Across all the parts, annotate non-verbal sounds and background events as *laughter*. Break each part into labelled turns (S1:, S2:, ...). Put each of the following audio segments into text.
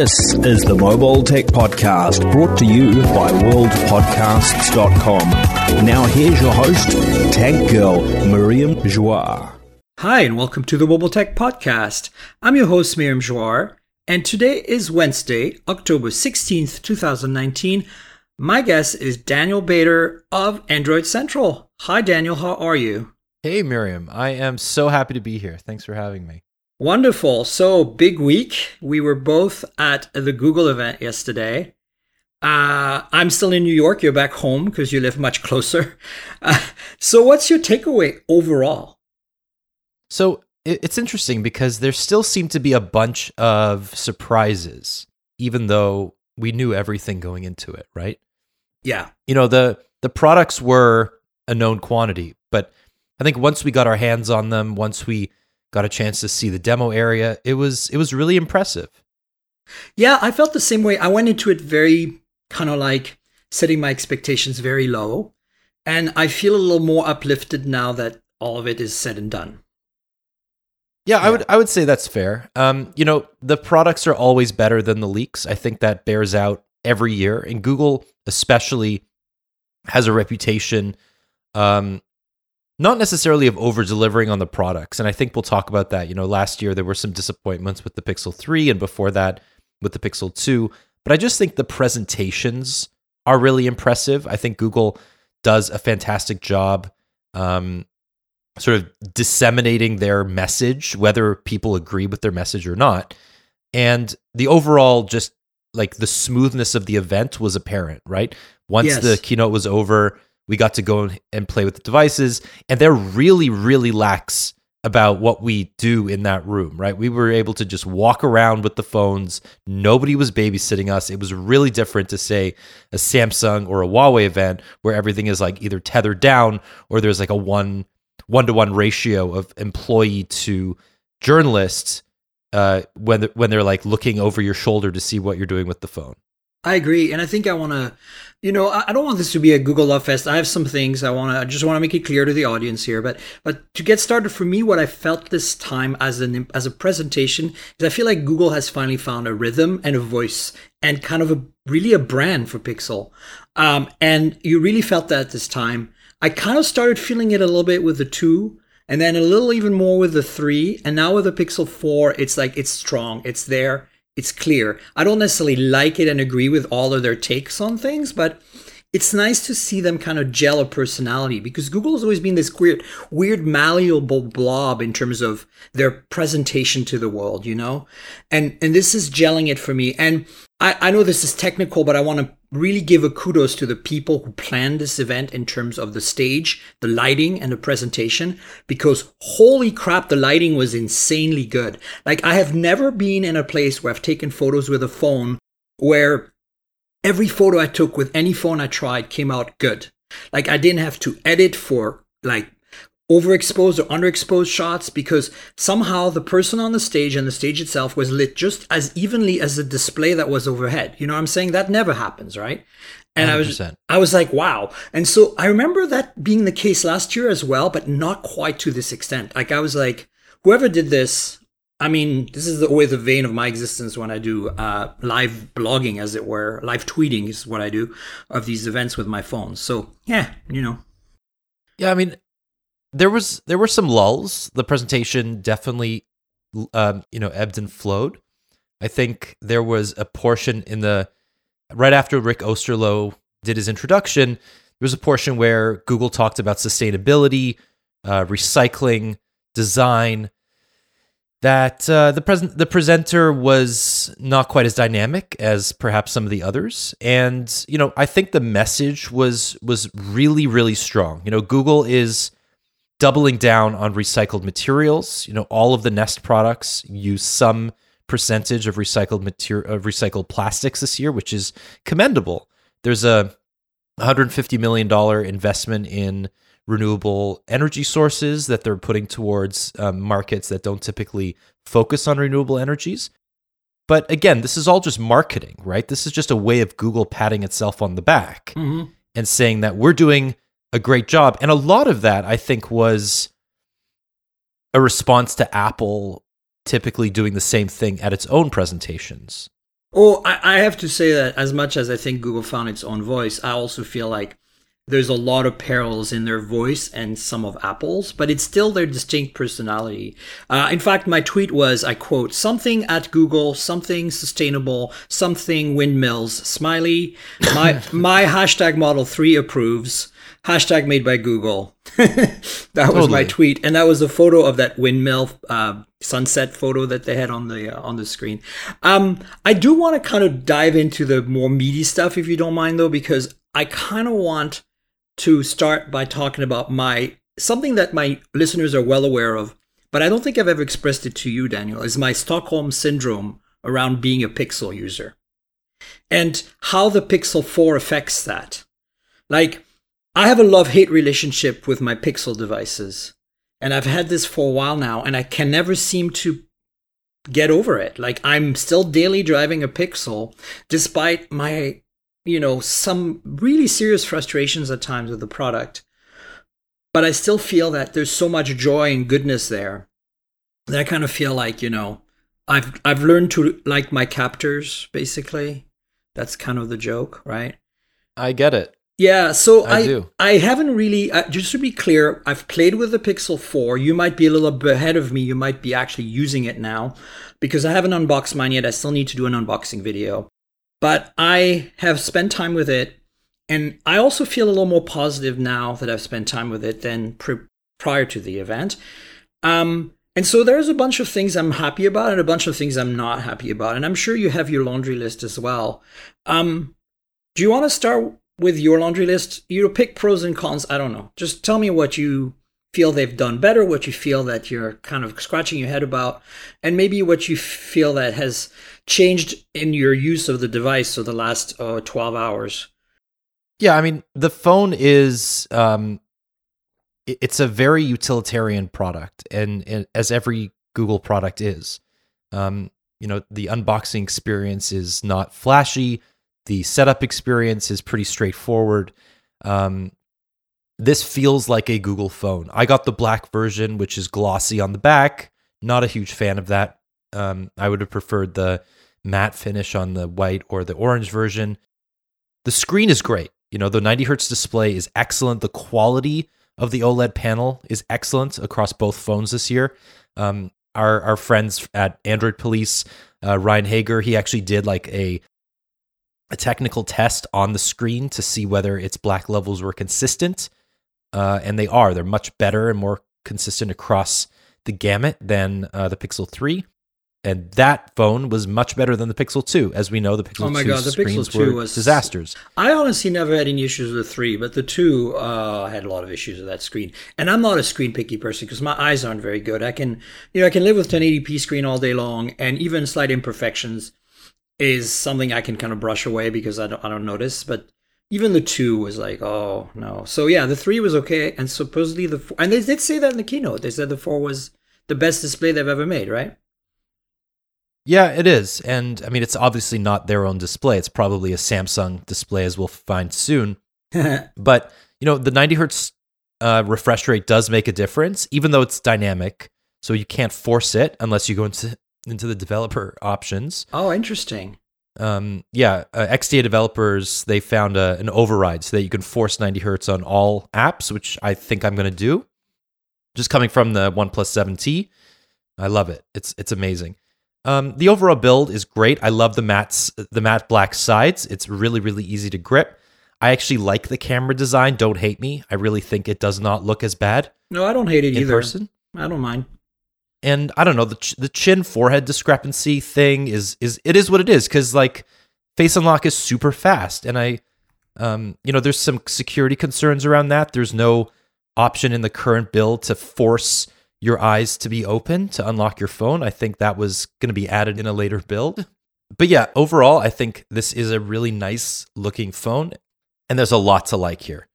S1: This is the Mobile Tech Podcast brought to you by worldpodcasts.com. Now here's your host, Tech Girl Miriam Joire.
S2: Hi, and welcome to the Mobile Tech Podcast. I'm your host, Miriam Joire, and today is Wednesday, October 16th, 2019. My guest is Daniel Bader of Android Central. Hi, Daniel, how are you?
S3: Hey, Miriam. I am so happy to be here. Thanks for having me.
S2: Wonderful. So, big week. We were both at the Google event yesterday. Uh, I'm still in New York. You're back home because you live much closer. *laughs* Uh, so, what's your takeaway overall?
S3: So, it's interesting because there still seem to be a bunch of surprises, even though we knew everything going into it, right?
S2: Yeah.
S3: You know, the the products were a known quantity, but I think once we got our hands on them, once we got a chance to see the demo area. It was it was really impressive.
S2: Yeah, I felt the same way. I went into it very kind of like setting my expectations very low, and I feel a little more uplifted now that all of it is said and done.
S3: Yeah, yeah, I would I would say that's fair. Um, you know, the products are always better than the leaks. I think that bears out every year, and Google especially has a reputation um, not necessarily of over delivering on the products. And I think we'll talk about that. You know, last year there were some disappointments with the Pixel 3 and before that with the Pixel 2. But I just think the presentations are really impressive. I think Google does a fantastic job um, sort of disseminating their message, whether people agree with their message or not. And the overall just like the smoothness of the event was apparent, right? Once yes. the keynote was over, we got to go and play with the devices, and they're really, really lax about what we do in that room, right? We were able to just walk around with the phones. Nobody was babysitting us. It was really different to say a Samsung or a Huawei event where everything is like either tethered down or there's like a one one to one ratio of employee to journalists uh, when when they're like looking over your shoulder to see what you're doing with the phone.
S2: I agree, and I think I want to, you know, I don't want this to be a Google Love Fest. I have some things I want to. I just want to make it clear to the audience here, but but to get started, for me, what I felt this time as an as a presentation is I feel like Google has finally found a rhythm and a voice and kind of a really a brand for Pixel, um, and you really felt that this time. I kind of started feeling it a little bit with the two, and then a little even more with the three, and now with the Pixel four, it's like it's strong, it's there it's clear. I don't necessarily like it and agree with all of their takes on things, but it's nice to see them kind of gel a personality because Google has always been this weird, weird malleable blob in terms of their presentation to the world, you know? And and this is gelling it for me. And I, I know this is technical, but I want to really give a kudos to the people who planned this event in terms of the stage, the lighting, and the presentation, because holy crap, the lighting was insanely good. Like, I have never been in a place where I've taken photos with a phone where every photo I took with any phone I tried came out good. Like, I didn't have to edit for like overexposed or underexposed shots because somehow the person on the stage and the stage itself was lit just as evenly as the display that was overhead. You know what I'm saying? That never happens, right? And 100%. I was I was like, wow. And so I remember that being the case last year as well, but not quite to this extent. Like I was like, whoever did this, I mean, this is always the vein of my existence when I do uh, live blogging, as it were. Live tweeting is what I do of these events with my phone. So yeah, you know.
S3: Yeah, I mean, there was there were some lulls. The presentation definitely, um, you know, ebbed and flowed. I think there was a portion in the right after Rick Osterloh did his introduction. There was a portion where Google talked about sustainability, uh, recycling, design. That uh, the present the presenter was not quite as dynamic as perhaps some of the others, and you know I think the message was was really really strong. You know Google is doubling down on recycled materials. You know, all of the Nest products use some percentage of recycled material of recycled plastics this year, which is commendable. There's a 150 million dollar investment in renewable energy sources that they're putting towards um, markets that don't typically focus on renewable energies. But again, this is all just marketing, right? This is just a way of Google patting itself on the back mm-hmm. and saying that we're doing a great job. And a lot of that, I think, was a response to Apple typically doing the same thing at its own presentations.
S2: Oh, I, I have to say that as much as I think Google found its own voice, I also feel like there's a lot of parallels in their voice and some of Apple's, but it's still their distinct personality. Uh, in fact, my tweet was, I quote, something at Google, something sustainable, something windmills, smiley. My, *laughs* my hashtag model three approves. Hashtag made by Google. *laughs* that was my tweet, and that was a photo of that windmill uh, sunset photo that they had on the uh, on the screen. Um, I do want to kind of dive into the more meaty stuff, if you don't mind, though, because I kind of want to start by talking about my something that my listeners are well aware of, but I don't think I've ever expressed it to you, Daniel. Is my Stockholm syndrome around being a Pixel user, and how the Pixel Four affects that. Like, I have a love hate relationship with my Pixel devices. And I've had this for a while now, and I can never seem to get over it. Like, I'm still daily driving a Pixel, despite my, you know, some really serious frustrations at times with the product. But I still feel that there's so much joy and goodness there that I kind of feel like, you know, I've I've learned to like my captors, basically. That's kind of the joke, right?
S3: I get it.
S2: Yeah, so
S3: I
S2: I
S3: do.
S2: I haven't really uh, just to be clear, I've played with the Pixel 4. You might be a little bit ahead of me. You might be actually using it now because I haven't unboxed mine yet. I still need to do an unboxing video. But I have spent time with it and I also feel a little more positive now that I've spent time with it than pr- prior to the event. Um and so there's a bunch of things I'm happy about and a bunch of things I'm not happy about. And I'm sure you have your laundry list as well. Um do you want to start with your laundry list? You pick pros and cons. I don't know. Just tell me what you feel they've done better, what you feel that you're kind of scratching your head about, and maybe what you feel that has changed in your use of the device over the last uh, 12 hours.
S3: Yeah, I mean, the phone is um, it's a very utilitarian product and, and as every Google product is. Um, you know, the unboxing experience is not flashy, the setup experience is pretty straightforward. Um this feels like a Google phone. I got the black version, which is glossy on the back. Not a huge fan of that. Um, I would have preferred the matte finish on the white or the orange version. The screen is great. You know, the 90 hertz display is excellent. The quality of the OLED panel is excellent across both phones this year. Um, our our friends at Android Police, uh, Ryne Hager, he actually did like a a technical test on the screen to see whether its black levels were consistent, uh, and they are. They're much better and more consistent across the gamut than uh, the Pixel 3. And that phone was much better than the Pixel 2. As we know, the Pixel
S2: Oh my
S3: 2
S2: God, the Pixel
S3: screens
S2: 2
S3: were
S2: was-
S3: disasters.
S2: I honestly never had any issues with the 3, but the 2 uh, had a lot of issues with that screen. And I'm not a screen picky person because my eyes aren't very good. I can, you know, I can live with 1080p screen all day long, and even slight imperfections is something I can kind of brush away because I don't, I don't notice. But even the 2 was like, oh no. So yeah, the 3 was okay, and supposedly the 4, and they did say that in the keynote. They said the 4 was the best display they've ever made, right?
S3: Yeah, it is. And I mean, it's obviously not their own display. It's probably a Samsung display, as we'll find soon. *laughs* But, you know, the 90 hertz uh, refresh rate does make a difference, even though it's dynamic. So you can't force it unless you go into, into the developer options.
S2: oh, interesting.
S3: Um, yeah, uh, XDA developers, they found a, an override so that you can force 90 hertz on all apps, which I think I'm going to do. Just coming from the OnePlus 7T, I love it. It's it's amazing. Um, the overall build is great. I love the matte the matte black sides. It's really really easy to grip. I actually like the camera design. Don't hate me. I really think it does not look as bad
S2: No, I don't hate it
S3: in
S2: either.
S3: person.
S2: I don't mind.
S3: And I don't know the ch- the chin forehead discrepancy thing is is it is what it is because like face unlock is super fast and I um you know there's some security concerns around that. There's no option in the current build to force your eyes to be open to unlock your phone. I think that was going to be added in a later build. *laughs* But yeah, overall, I think this is a really nice looking phone, and there's a lot to like here.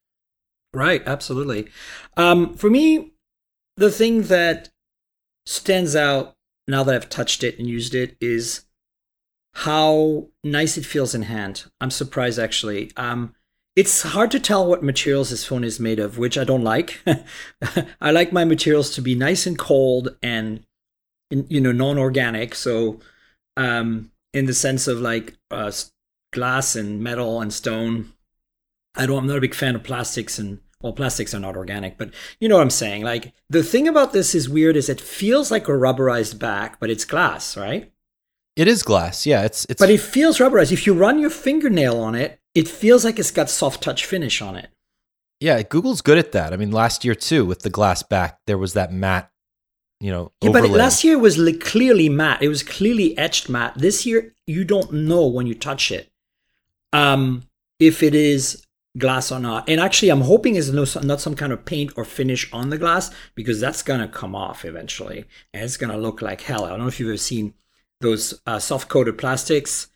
S2: Right, absolutely. Um, for me, the thing that stands out now that I've touched it and used it is how nice it feels in hand. I'm surprised actually. Um, it's hard to tell what materials this phone is made of, which I don't like. *laughs* I like my materials to be nice and cold and you know non-organic. So um, in the sense of like uh, glass and metal and stone. I don't. I'm not a big fan of plastics and well, plastics are not organic, but you know what I'm saying. Like the thing about this is weird is it feels like a rubberized back, but it's glass, right?
S3: It is glass. Yeah, it's it's.
S2: But it feels rubberized. If you run your fingernail on it, it feels like it's got soft touch finish on it.
S3: Yeah, Google's good at that. I mean, last year too, with the glass back, there was that matte, you know.
S2: Yeah, but last year was like clearly matte. It was clearly etched matte. This year, you don't know when you touch it, um, if it is glass or not. And actually, I'm hoping it's no, not some kind of paint or finish on the glass because that's gonna come off eventually, and it's gonna look like hell. I don't know if you've ever seen those uh, soft coated plastics.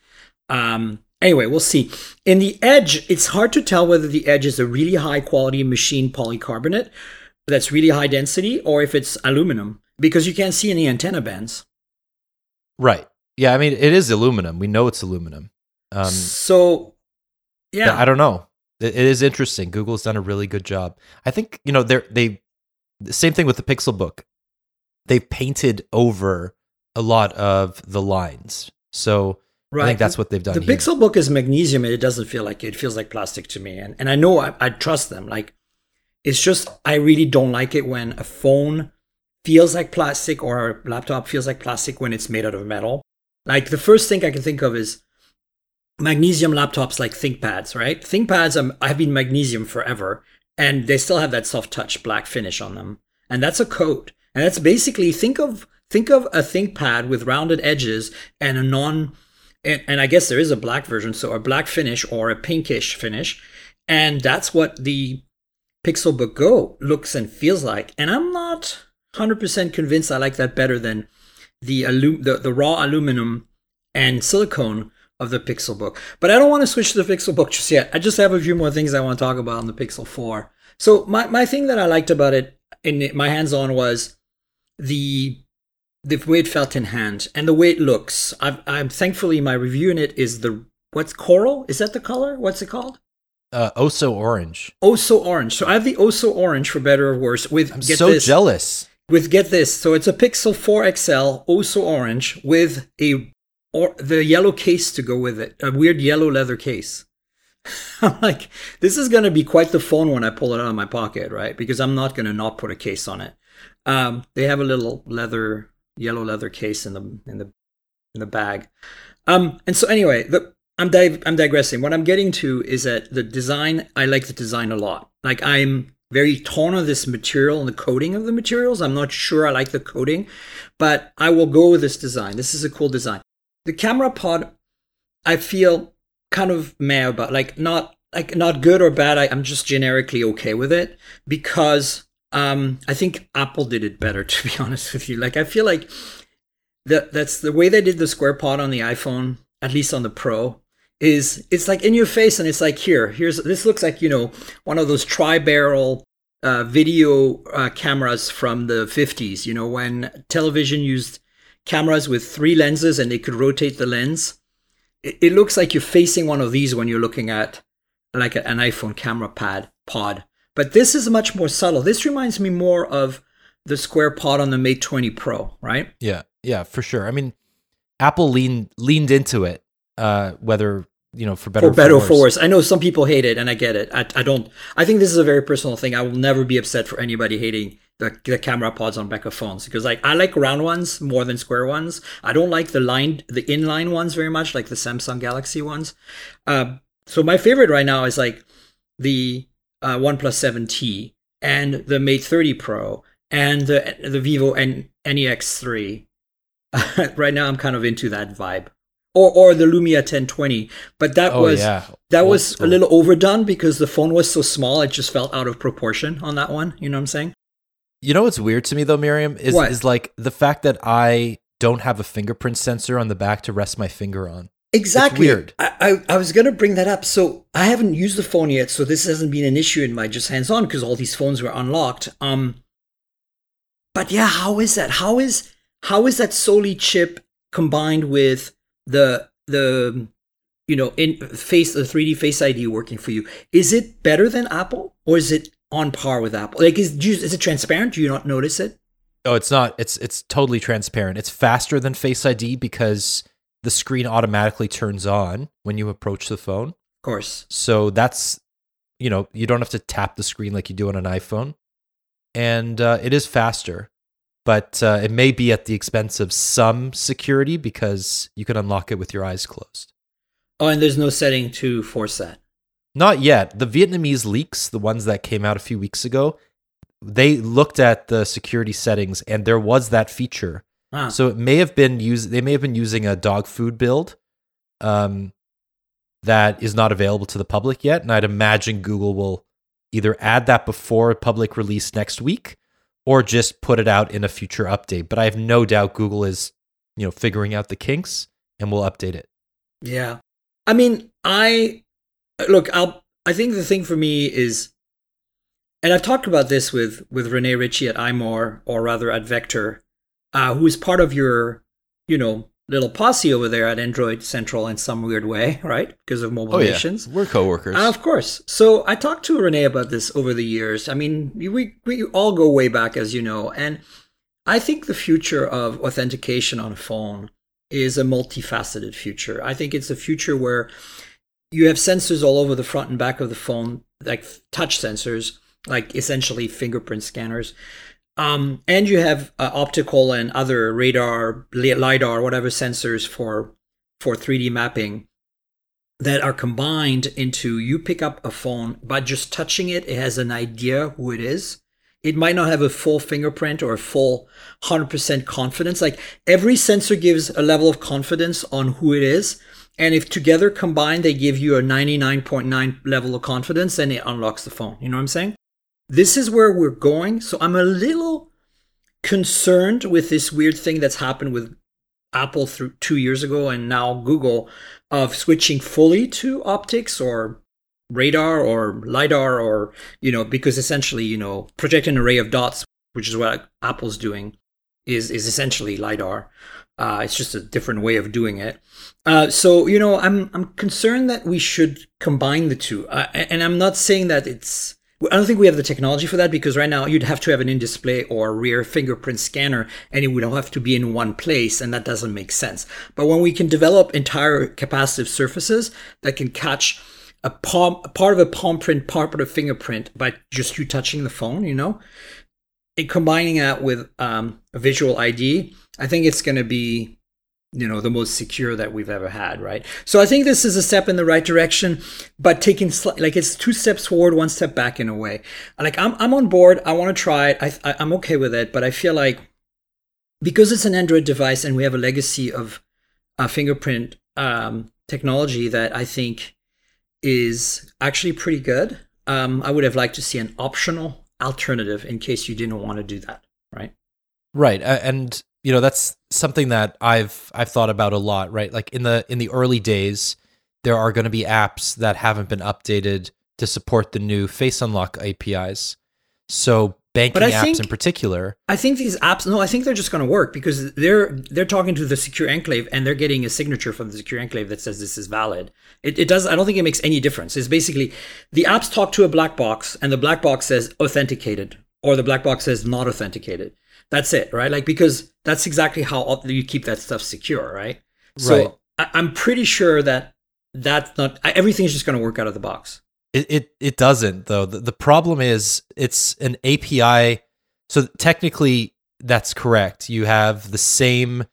S2: Um, anyway, we'll see. In the edge, it's hard to tell whether the edge is a really high quality machine polycarbonate that's really high density or if it's aluminum because you can't see any antenna bands.
S3: Right. Yeah. I mean, it is aluminum. We know it's aluminum. Um,
S2: so, yeah,
S3: I don't know. It, it is interesting. Google's done a really good job. I think you know they're they. The same thing with the Pixelbook. They've painted over a lot of the lines. So
S2: Right.
S3: I think that's what they've done.
S2: The
S3: here.
S2: Pixelbook is magnesium, and it doesn't feel like it feels like plastic to me. And and I know I, I trust them. Like it's just I really don't like it when a phone feels like plastic or a laptop feels like plastic when it's made out of metal. Like the first thing I can think of is magnesium laptops like ThinkPads, right? ThinkPads have been magnesium forever, and they still have that soft touch black finish on them, and that's a coat. And that's basically think of think of a ThinkPad with rounded edges and a non and, and I guess there is a black version, so a black finish or a pinkish finish, and that's what the Pixelbook Go looks and feels like. And I'm not 100% convinced I like that better than the alu- the, the raw aluminum and silicone of the Pixelbook. But I don't want to switch to the Pixelbook just yet. I just have a few more things I want to talk about on the Pixel 4. So my, my thing that I liked about it in my hands-on was the the way it felt in hand and the way it looks. I've, I'm thankfully my review in it is the what's coral? Is that the color? What's it called?
S3: uh, Oso Orange.
S2: Oso orange. So I have the Oso orange for better or worse. With
S3: I'm
S2: get
S3: so
S2: this,
S3: jealous.
S2: with get this. So it's a Pixel 4 XL Oso orange with a or the yellow case to go with it. A weird yellow leather case. *laughs* I'm like, this is gonna be quite the phone when I pull it out of my pocket, right? Because I'm not gonna not put a case on it. Um, they have a little leather, yellow leather case in the in the in the bag. Um, and so anyway, the I'm di- I'm digressing. What I'm getting to is that the design. I like the design a lot. Like I'm very torn on this material and the coating of the materials. I'm not sure I like the coating, but I will go with this design. This is a cool design. The camera pod, I feel kind of meh about. Like not like not good or bad. I, I'm just generically okay with it because um, I think Apple did it better. *laughs* To be honest with you, like I feel like that that's the way they did the square pod on the iPhone, at least on the Pro. Is it's like in your face, and it's like here, here's this looks like you know one of those tri-barrel uh, video uh, cameras from the 50s. You know when television used cameras with three lenses and they could rotate the lens. It, it looks like you're facing one of these when you're looking at like an iPhone camera pad pod. But this is much more subtle. This reminds me more of the square pod on the Mate 20 Pro, right?
S3: Yeah, yeah, for sure. I mean, Apple leaned leaned into it, uh, whether you know for better
S2: For better or
S3: for
S2: for worse. I know some people hate it, and I get it. I, I don't. I think this is a very personal thing. I will never be upset for anybody hating the, the camera pods on back of phones because, like, I like round ones more than square ones. I don't like the line, the inline ones very much, like the Samsung Galaxy ones. Uh, so my favorite right now is like the uh, OnePlus 7T and the Mate 30 Pro and the the Vivo N- NEX3. *laughs* right now, I'm kind of into that vibe. Or or the Lumia 1020, but that
S3: Oh,
S2: was
S3: yeah.
S2: that was a little overdone because the phone was so small. It just felt out of proportion on that one. You know what I'm saying?
S3: You know what's weird to me though, Miriam, is
S2: What?
S3: is like the fact that I don't have a fingerprint sensor on the back to rest my finger on.
S2: Exactly.
S3: weird.
S2: I, I, I was going to bring that up. So I haven't used the phone yet, so this hasn't been an issue in my just hands on because all these phones were unlocked. Um, but yeah, how is that? How is how is that Soli chip combined with the the you know in face the 3D Face ID working for you? Is it better than Apple or is it on par with Apple? Like is is it transparent? Do you not notice it?
S3: Oh, it's not. It's it's totally transparent. It's faster than Face ID because the screen automatically turns on when you approach the phone.
S2: Of course.
S3: So that's, you know, you don't have to tap the screen like you do on an iPhone. And uh, it is faster, but uh, it may be at the expense of some security because you can unlock it with your eyes closed.
S2: Oh, and there's no setting to force that.
S3: Not yet. The Vietnamese leaks, the ones that came out a few weeks ago, they looked at the security settings and there was that feature.
S2: Ah.
S3: So it may have been used. They may have been using a dog food build, um, that is not available to the public yet. And I'd imagine Google will either add that before public release next week, or just put it out in a future update. But I have no doubt Google is, you know, figuring out the kinks and will update it.
S2: Yeah. I mean, I look, I'll I think the thing for me is and I've talked about this with with Rene Ritchie at iMore or rather at Vector, uh, who is part of your, you know, little posse over there at Android Central in some weird way, *laughs* right? Because of mobile nations.
S3: we're coworkers.
S2: Uh, of course. So I talked to Rene about this over the years. I mean, we we all go way back, as you know, and I think the future of authentication on a phone is a multifaceted future. I think it's a future where you have sensors all over the front and back of the phone, like touch sensors, like essentially fingerprint scanners. Um, and you have uh, optical and other radar, lidar, whatever sensors for for 3D mapping that are combined into you pick up a phone by just touching it. It has an idea who it is. It might not have a full fingerprint or a full 100% confidence. Like every sensor gives a level of confidence on who it is. And if together combined, they give you a 99.9 level of confidence, then it unlocks the phone. You know what I'm saying? This is where we're going. So I'm a little concerned with this weird thing that's happened with Apple through two years ago and now Google of switching fully to optics or radar or lidar or you know because essentially you know project an array of dots which is what apple's doing is is essentially lidar uh, it's just a different way of doing it uh, so you know i'm i'm concerned that we should combine the two uh, and i'm not saying that it's I don't think we have the technology for that because right now you'd have to have an in-display or rear fingerprint scanner and it would have to be in one place and that doesn't make sense. But when we can develop entire capacitive surfaces that can catch a palm, part of a palm print, part of a fingerprint by just you touching the phone, you know, and combining that with um, a visual ID, I think it's going to be you know the most secure that we've ever had right? So i think this is a step in the right direction but taking like it's two steps forward one step back in a way. Like i'm, I'm on board. I want to try it. I, I, i'm okay with it but i feel like because it's an android device and we have a legacy of uh, fingerprint um, technology that i think is actually pretty good um, i would have liked to see an optional alternative in case you didn't want to do that right?
S3: Right and you know that's something that I've I've thought about a lot, right? Like in the in the early days, there are going to be apps that haven't been updated to support the new Face Unlock APIs. So banking apps think, in particular.
S2: I think these apps no, I think they're just going to work because they're they're talking to the secure enclave and they're getting a signature from the secure enclave that says this is valid. It, it does I don't think it makes any difference. It's basically the apps talk to a black box and the black box says authenticated or the black box says not authenticated. That's it, right? Like because that's exactly how you keep that stuff secure, right? So right. I, am pretty sure that that's not everything's just going to work out of the box.
S3: It it, it doesn't though. The, the problem is it's an API. So technically, that's correct. You have the same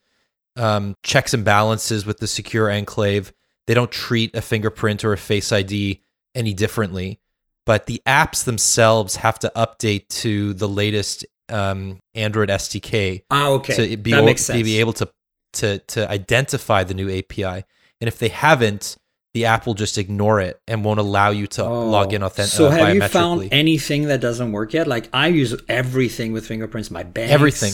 S3: um, checks and balances with the secure enclave. They don't treat a fingerprint or a face ID any differently, but the apps themselves have to update to the latest um, Android SDK.
S2: Ah, okay.
S3: To be, that able, to be able to to to identify the new API, and if they haven't, the app will just ignore it and won't allow you to oh. log in authentically.
S2: So, uh, have you found anything that doesn't work yet? Like I use everything with fingerprints. My banks,
S3: everything,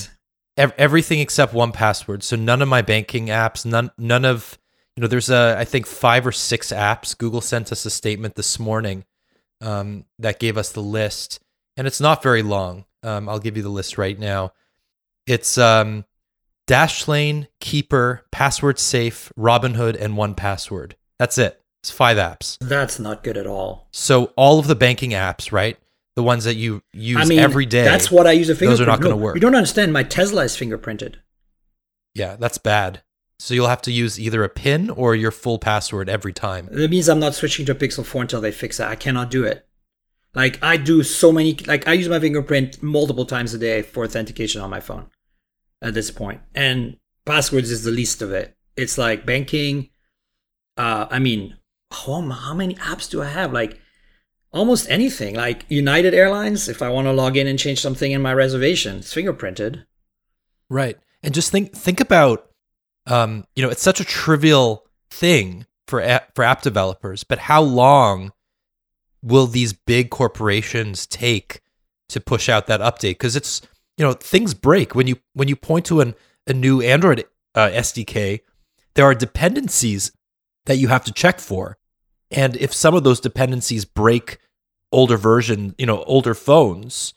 S3: Ev- everything except 1Password. So none of my banking apps, none none of you know. There's a I think five or six apps. Google sent us a statement this morning um, that gave us the list, and it's not very long. Um, I'll give you the list right now. It's um, Dashlane, Keeper, Password Safe, Robinhood, and 1Password. That's it. It's five apps.
S2: That's not good at all.
S3: So all of the banking apps, right? The ones that you use I mean, every day.
S2: That's what I use a fingerprint.
S3: Those are not going to work.
S2: You don't understand. My Tesla is fingerprinted.
S3: Yeah, that's bad. So you'll have to use either a PIN or your full password every time.
S2: That means I'm not switching to Pixel 4 until they fix that. I cannot do it. Like I do so many like I use my fingerprint multiple times a day for authentication on my phone at this point. And passwords is the least of it. It's like banking. Uh I mean, how, how many apps do I have? Like almost anything. Like United Airlines, if I want to log in and change something in my reservation, it's fingerprinted.
S3: Right. And just think think about um, you know, it's such a trivial thing for app, for app developers, but how long will these big corporations take to push out that update? Because it's you know things break when you when you point to an a new Android uh, SDK, there are dependencies that you have to check for, and if some of those dependencies break older version, you know, older phones,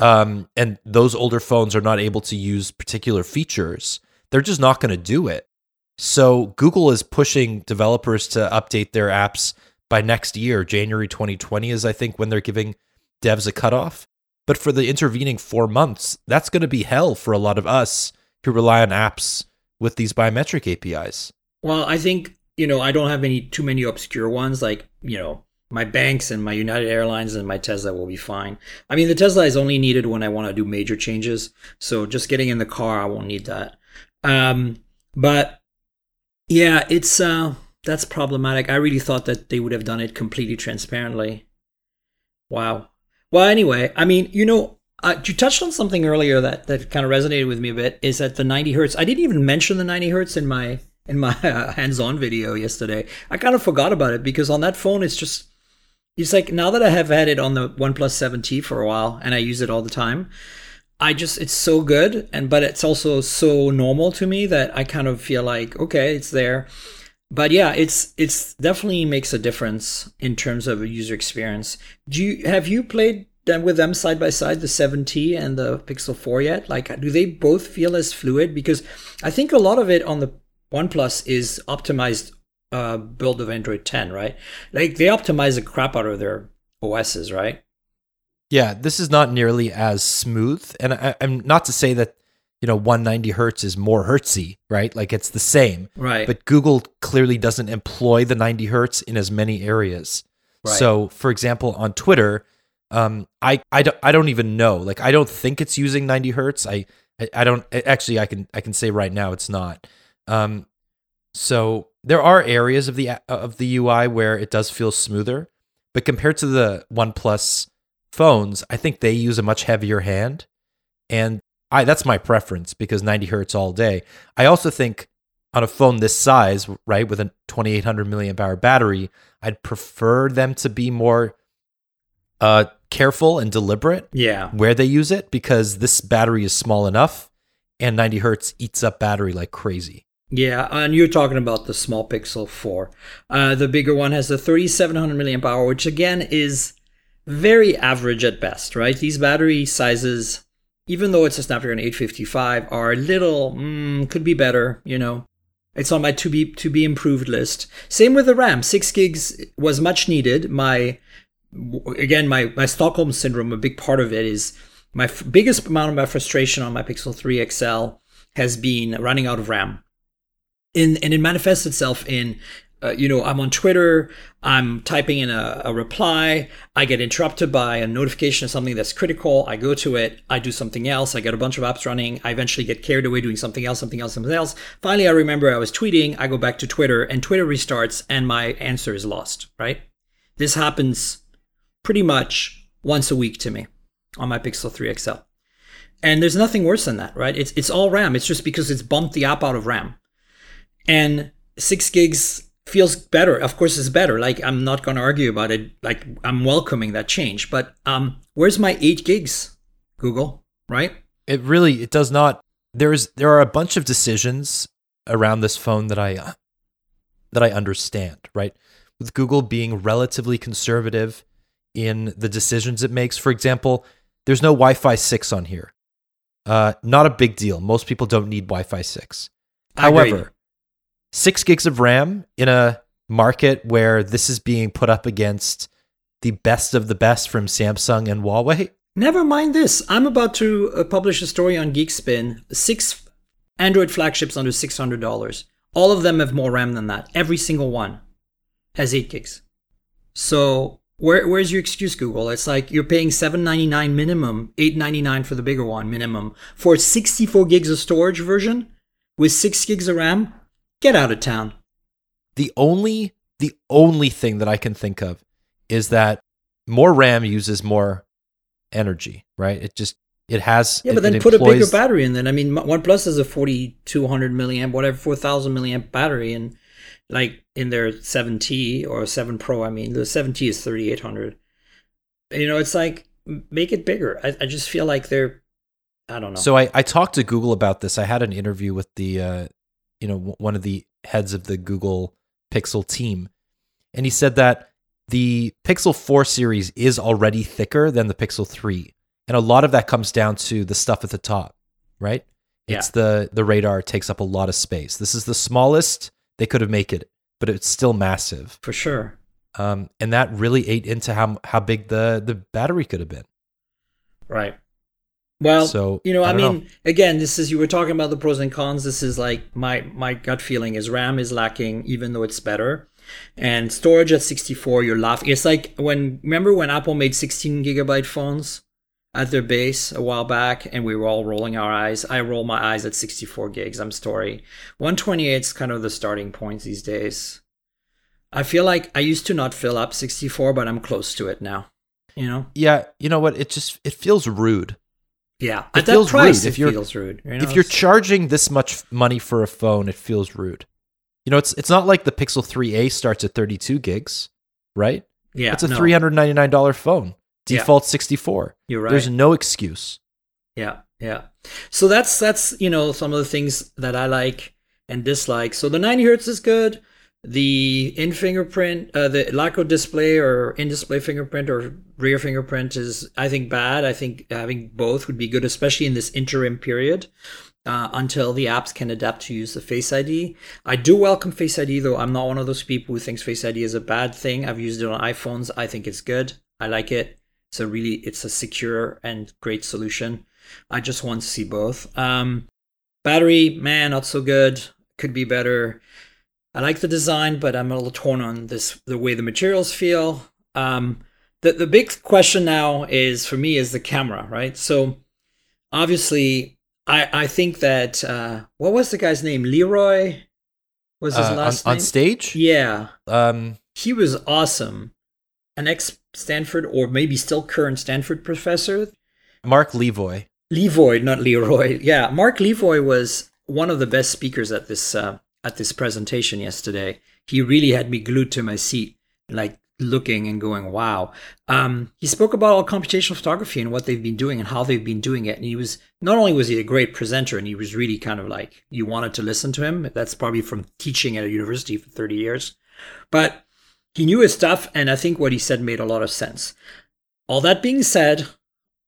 S3: um, and those older phones are not able to use particular features, they're just not going to do it. So Google is pushing developers to update their apps by next year, January 2020 is I think when they're giving devs a cutoff. But for the intervening four months, that's going to be hell for a lot of us who rely on apps with these biometric APIs.
S2: Well, I think you know I don't have any too many obscure ones like you know my banks and my United Airlines and my Tesla will be fine. I mean, the Tesla is only needed when I want to do major changes. So just getting in the car, I won't need that. Um, but yeah, it's uh, that's problematic. I really thought that they would have done it completely transparently. Wow. Well, anyway, I mean, you know, uh, you touched on something earlier that that kind of resonated with me a bit. Is that the 90 hertz? I didn't even mention the 90 hertz in my in my *laughs* uh, hands-on video yesterday. I kind of forgot about it because on that phone, it's just it's like now that I have had it on the OnePlus 7T for a while and I use it all the time. I just it's so good and but it's also so normal to me that I kind of feel like okay, it's there. But yeah, it's it's definitely makes a difference in terms of a user experience. Do you have you played them with them side by side the 7T and the Pixel 4 yet? Like do they both feel as fluid because I think a lot of it on the OnePlus is optimized uh, build of Android 10, right? Like they optimize the crap out of their OSs, right?
S3: Yeah, this is not nearly as smooth, and I, am not to say that you know 190 hertz is more hertzy, right? Like it's the same,
S2: right?
S3: But Google clearly doesn't employ the 90 hertz in as many areas. Right. So, for example, on Twitter, um, I I don't I don't even know. Like I don't think it's using 90 hertz. I I don't actually. I can I can say right now it's not. Um, so there are areas of the of the UI where it does feel smoother, but compared to the OnePlus phones, I think they use a much heavier hand. And I that's my preference because 90 hertz all day. I also think on a phone this size, right, with a 2800 milliamp hour battery, I'd prefer them to be more uh, careful and deliberate
S2: yeah.
S3: where they use it because this battery is small enough and 90 hertz eats up battery like crazy.
S2: Yeah, and you're talking about the small Pixel 4. Uh, the bigger one has the 3700 milliamp hour, which again is very average at best, right? These battery sizes, even though it's a Snapdragon 855, are a little mm, could be better. You know, it's on my to be to be improved list. Same with the RAM. Six gigs was much needed. My again, my my Stockholm syndrome. A big part of it is my f- biggest amount of my frustration on my Pixel 3 XL has been running out of RAM. In, and it manifests itself in uh, you know, I'm on Twitter, I'm typing in a, a, reply, I get interrupted by a notification of something that's critical, I go to it, I do something else, I get a bunch of apps running, I eventually get carried away doing something else, something else, something else. Finally, I remember I was tweeting, I go back to Twitter, and Twitter restarts, and my answer is lost, right? This happens pretty much once a week to me on my Pixel 3 XL. And there's nothing worse than that, right? It's, it's all RAM. It's just because it's bumped the app out of RAM. And six gigs feels better. Of course, it's better. Like I'm not going to argue about it. Like I'm welcoming that change. But um, where's my eight gigs, Google? Right?
S3: It really it does not. There's there are a bunch of decisions around this phone that I uh, that I understand. Right, with Google being relatively conservative in the decisions it makes. For example, there's no Wi-Fi six on here. Uh, not a big deal. Most people don't need Wi-Fi six. However, six gigs of RAM in a market where this is being put up against the best of the best from Samsung and Huawei.
S2: Never mind this. I'm about to uh, publish a story on Geekspin. Six Android flagships under $600 All of them have more RAM than that. Every single one has 8 gigs. So where, where's your excuse, Google? It's like you're paying $7.99 minimum, $8.99 for the bigger one minimum for a 64 gigs of storage version with 6 gigs of RAM. Get out of town.
S3: The only the only thing that I can think of is that more RAM uses more energy, right? It just it has
S2: yeah, but
S3: it,
S2: then
S3: it
S2: put a bigger battery in. Then I mean, OnePlus has a 4200 milliamp, whatever, 4000 milliamp battery, and like in their 7T or 7 Pro. I mean, the 7T is 3800. You know, it's like make it bigger. I, I just feel like they're, I don't know.
S3: So I, I talked to Google about this. I had an interview with the, uh, you know, one of the heads of the Google Pixel team, and he said that the Pixel 4 series is already thicker than the Pixel 3, and a lot of that comes down to the stuff at the top, right? Yeah. It's the the radar takes up a lot of space. This is the smallest they could have made it, but it's still massive,
S2: for sure.
S3: um, and that really ate into how how big the the battery could have been.
S2: Right. Well,
S3: So,
S2: you know,
S3: I
S2: I, mean, again, this is you were talking about the pros and cons. This is like my my gut feeling is RAM is lacking, even though it's better, and storage at 64. You're laughing. It's like when remember when Apple made 16 gigabyte phones at their base a while back, and we were all rolling our eyes. I roll my eyes at 64 gigs. I'm sorry. 128 is kind of the starting point these days. I feel like I used to not fill up 64, but I'm close to it now. You know.
S3: Yeah, you know what? It just it feels rude.
S2: Yeah,
S3: It
S2: at that
S3: feels
S2: price,
S3: rude
S2: it
S3: if you're-
S2: feels rude. You know,
S3: if you're charging this much money for a phone, it feels rude. You know, it's it's not like the Pixel 3a starts at 32 gigs, right?
S2: yeah,
S3: it's a
S2: no,
S3: $399 phone.
S2: Yeah.
S3: Default 64.
S2: You're right.
S3: There's no excuse.
S2: yeah, yeah. So that's that's you know some of the things that I like and dislike. So the 90 hertz is good. The in fingerprint, uh, the Laco display or in display fingerprint or rear fingerprint is, I think, bad. I think having both would be good, especially in this interim period uh, until the apps can adapt to use the Face ID. I do welcome Face ID, though. I'm not one of those people who thinks Face ID is a bad thing. I've used it on iPhones. I think it's good. I like it. It's a really, it's a secure and great solution. I just want to see both. Um, battery, man, not so good. Could be better. I like the design, but I'm a little torn on this the way the materials feel. Um, the the big question now is for me is the camera, right? So obviously, I I think that uh, what was the guy's name? Leroy was his
S3: Uh,
S2: last
S3: on
S2: name.
S3: On stage,
S2: yeah,
S3: um,
S2: he was awesome. An ex Stanford or maybe still current Stanford professor.
S3: Mark Levoy.
S2: Levoy, not Leroy. Yeah, Mark Levoy was one of the best speakers at this uh, at this presentation yesterday. He really had me glued to my seat, like looking and going, "Wow." Um, he spoke about all computational photography and what they've been doing and how they've been doing it. And he was not only was he a great presenter, and he was really kind of like you wanted to listen to him. That's probably from teaching at a university for thirty years, but he knew his stuff, and I think what he said made a lot of sense. All that being said,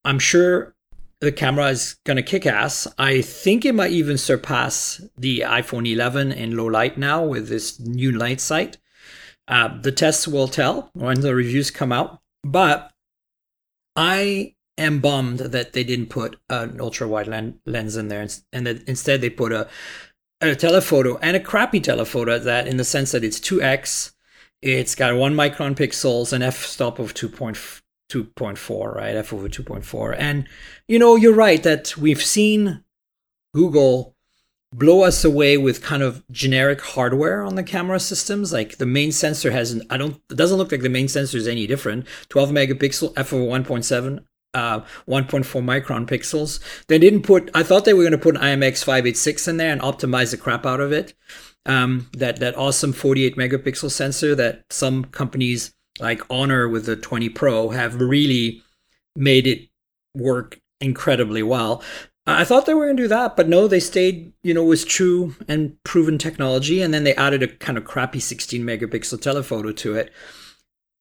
S2: I'm sure the camera is going to kick ass. I think it might even surpass the iPhone 11 in low light now with this new light sight. Uh, the tests will tell when the reviews come out, but I am bummed that they didn't put an ultra wide len- lens in there and that instead they put a, a telephoto and a crappy telephoto at that in the sense that it's 2x. It's got one micron pixels, an f stop of 2.4, right? f over 2.4. And you know, you're right that we've seen Google blow us away with kind of generic hardware on the camera systems. Like the main sensor hasn't, I don't, it doesn't look like the main sensor is any different. 12 megapixel, f over 1.7. Uh, 1.4 micron pixels. They didn't put. I thought they were going to put an IMX 586 in there and optimize the crap out of it. Um, that that awesome 48 megapixel sensor that some companies like Honor with the 20 Pro have really made it work incredibly well. I thought they were going to do that, but no, they stayed, you know, with true and proven technology, and then they added a kind of crappy 16 megapixel telephoto to it.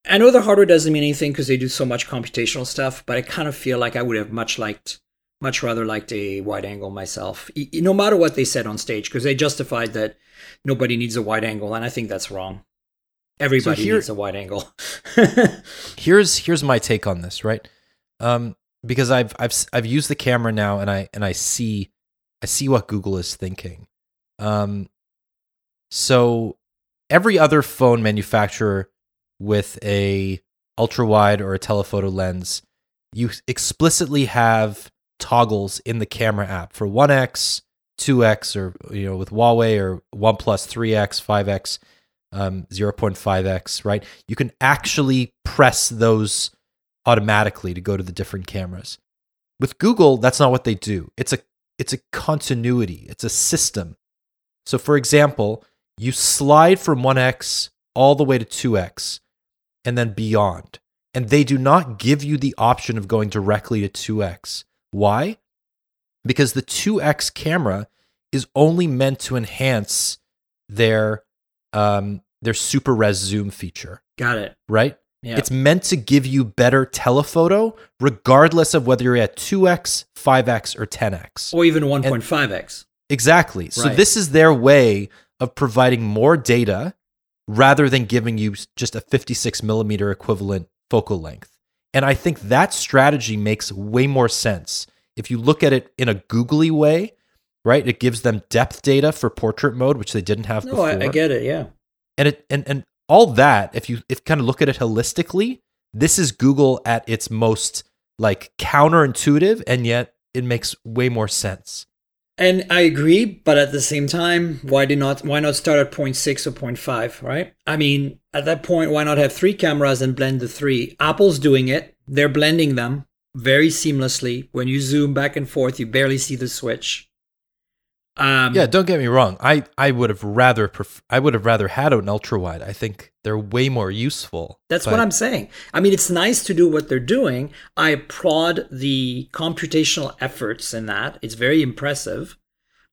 S2: I know the hardware doesn't mean anything because they do so much computational stuff, but I kind of feel like I would have much liked, much rather liked a wide angle myself, no matter what they said on stage, because they justified that nobody needs a wide angle, and I think that's wrong. Everybody
S3: here-
S2: needs a wide angle. *laughs*
S3: here's here's my take on this, right? Um, because I've I've I've used the camera now, and I and I see I see what Google is thinking. Um, So every other phone manufacturer with a ultra wide or a telephoto lens, you explicitly have toggles in the camera app for 1x, 2x, or you know with Huawei or OnePlus 3x, 5x, um, 0.5x. Right? You can actually press those automatically to go to the different cameras. With Google, that's not what they do. It's a it's a continuity. It's a system. So for example, you slide from 1x all the way to 2x and then beyond. And they do not give you the option of going directly to 2x. Why? Because the 2x camera is only meant to enhance their um, their super res zoom feature.
S2: Got it.
S3: Right?
S2: Yeah.
S3: It's meant to give you better telephoto, regardless of whether you're at 2x, 5x, or 10x.
S2: or even 1.5x.
S3: Exactly. So
S2: Right.
S3: this is their way of providing more data rather than giving you just a 56 millimeter equivalent focal length. And I think that strategy makes way more sense. If you look at it in a googly way, right? It gives them depth data for portrait mode, which they didn't have
S2: No,
S3: before.
S2: I, I get it. Yeah.
S3: And it and, and all that, if you if kind of look at it holistically, this is Google at its most like counterintuitive, and yet it makes way more sense.
S2: And I agree, but at the same time, why did not why not start at 0.6 or 0.5, right? I mean, at that point, why not have three cameras and blend the three? Apple's doing it. They're blending them very seamlessly. When you zoom back and forth, you barely see the switch. Um,
S3: Yeah, don't get me wrong. I I would have rather pref- I would have rather had an ultra wide. I think they're way more useful.
S2: That's
S3: but-
S2: what I'm saying. I mean, it's nice to do what they're doing. I applaud the computational efforts in that. It's very impressive.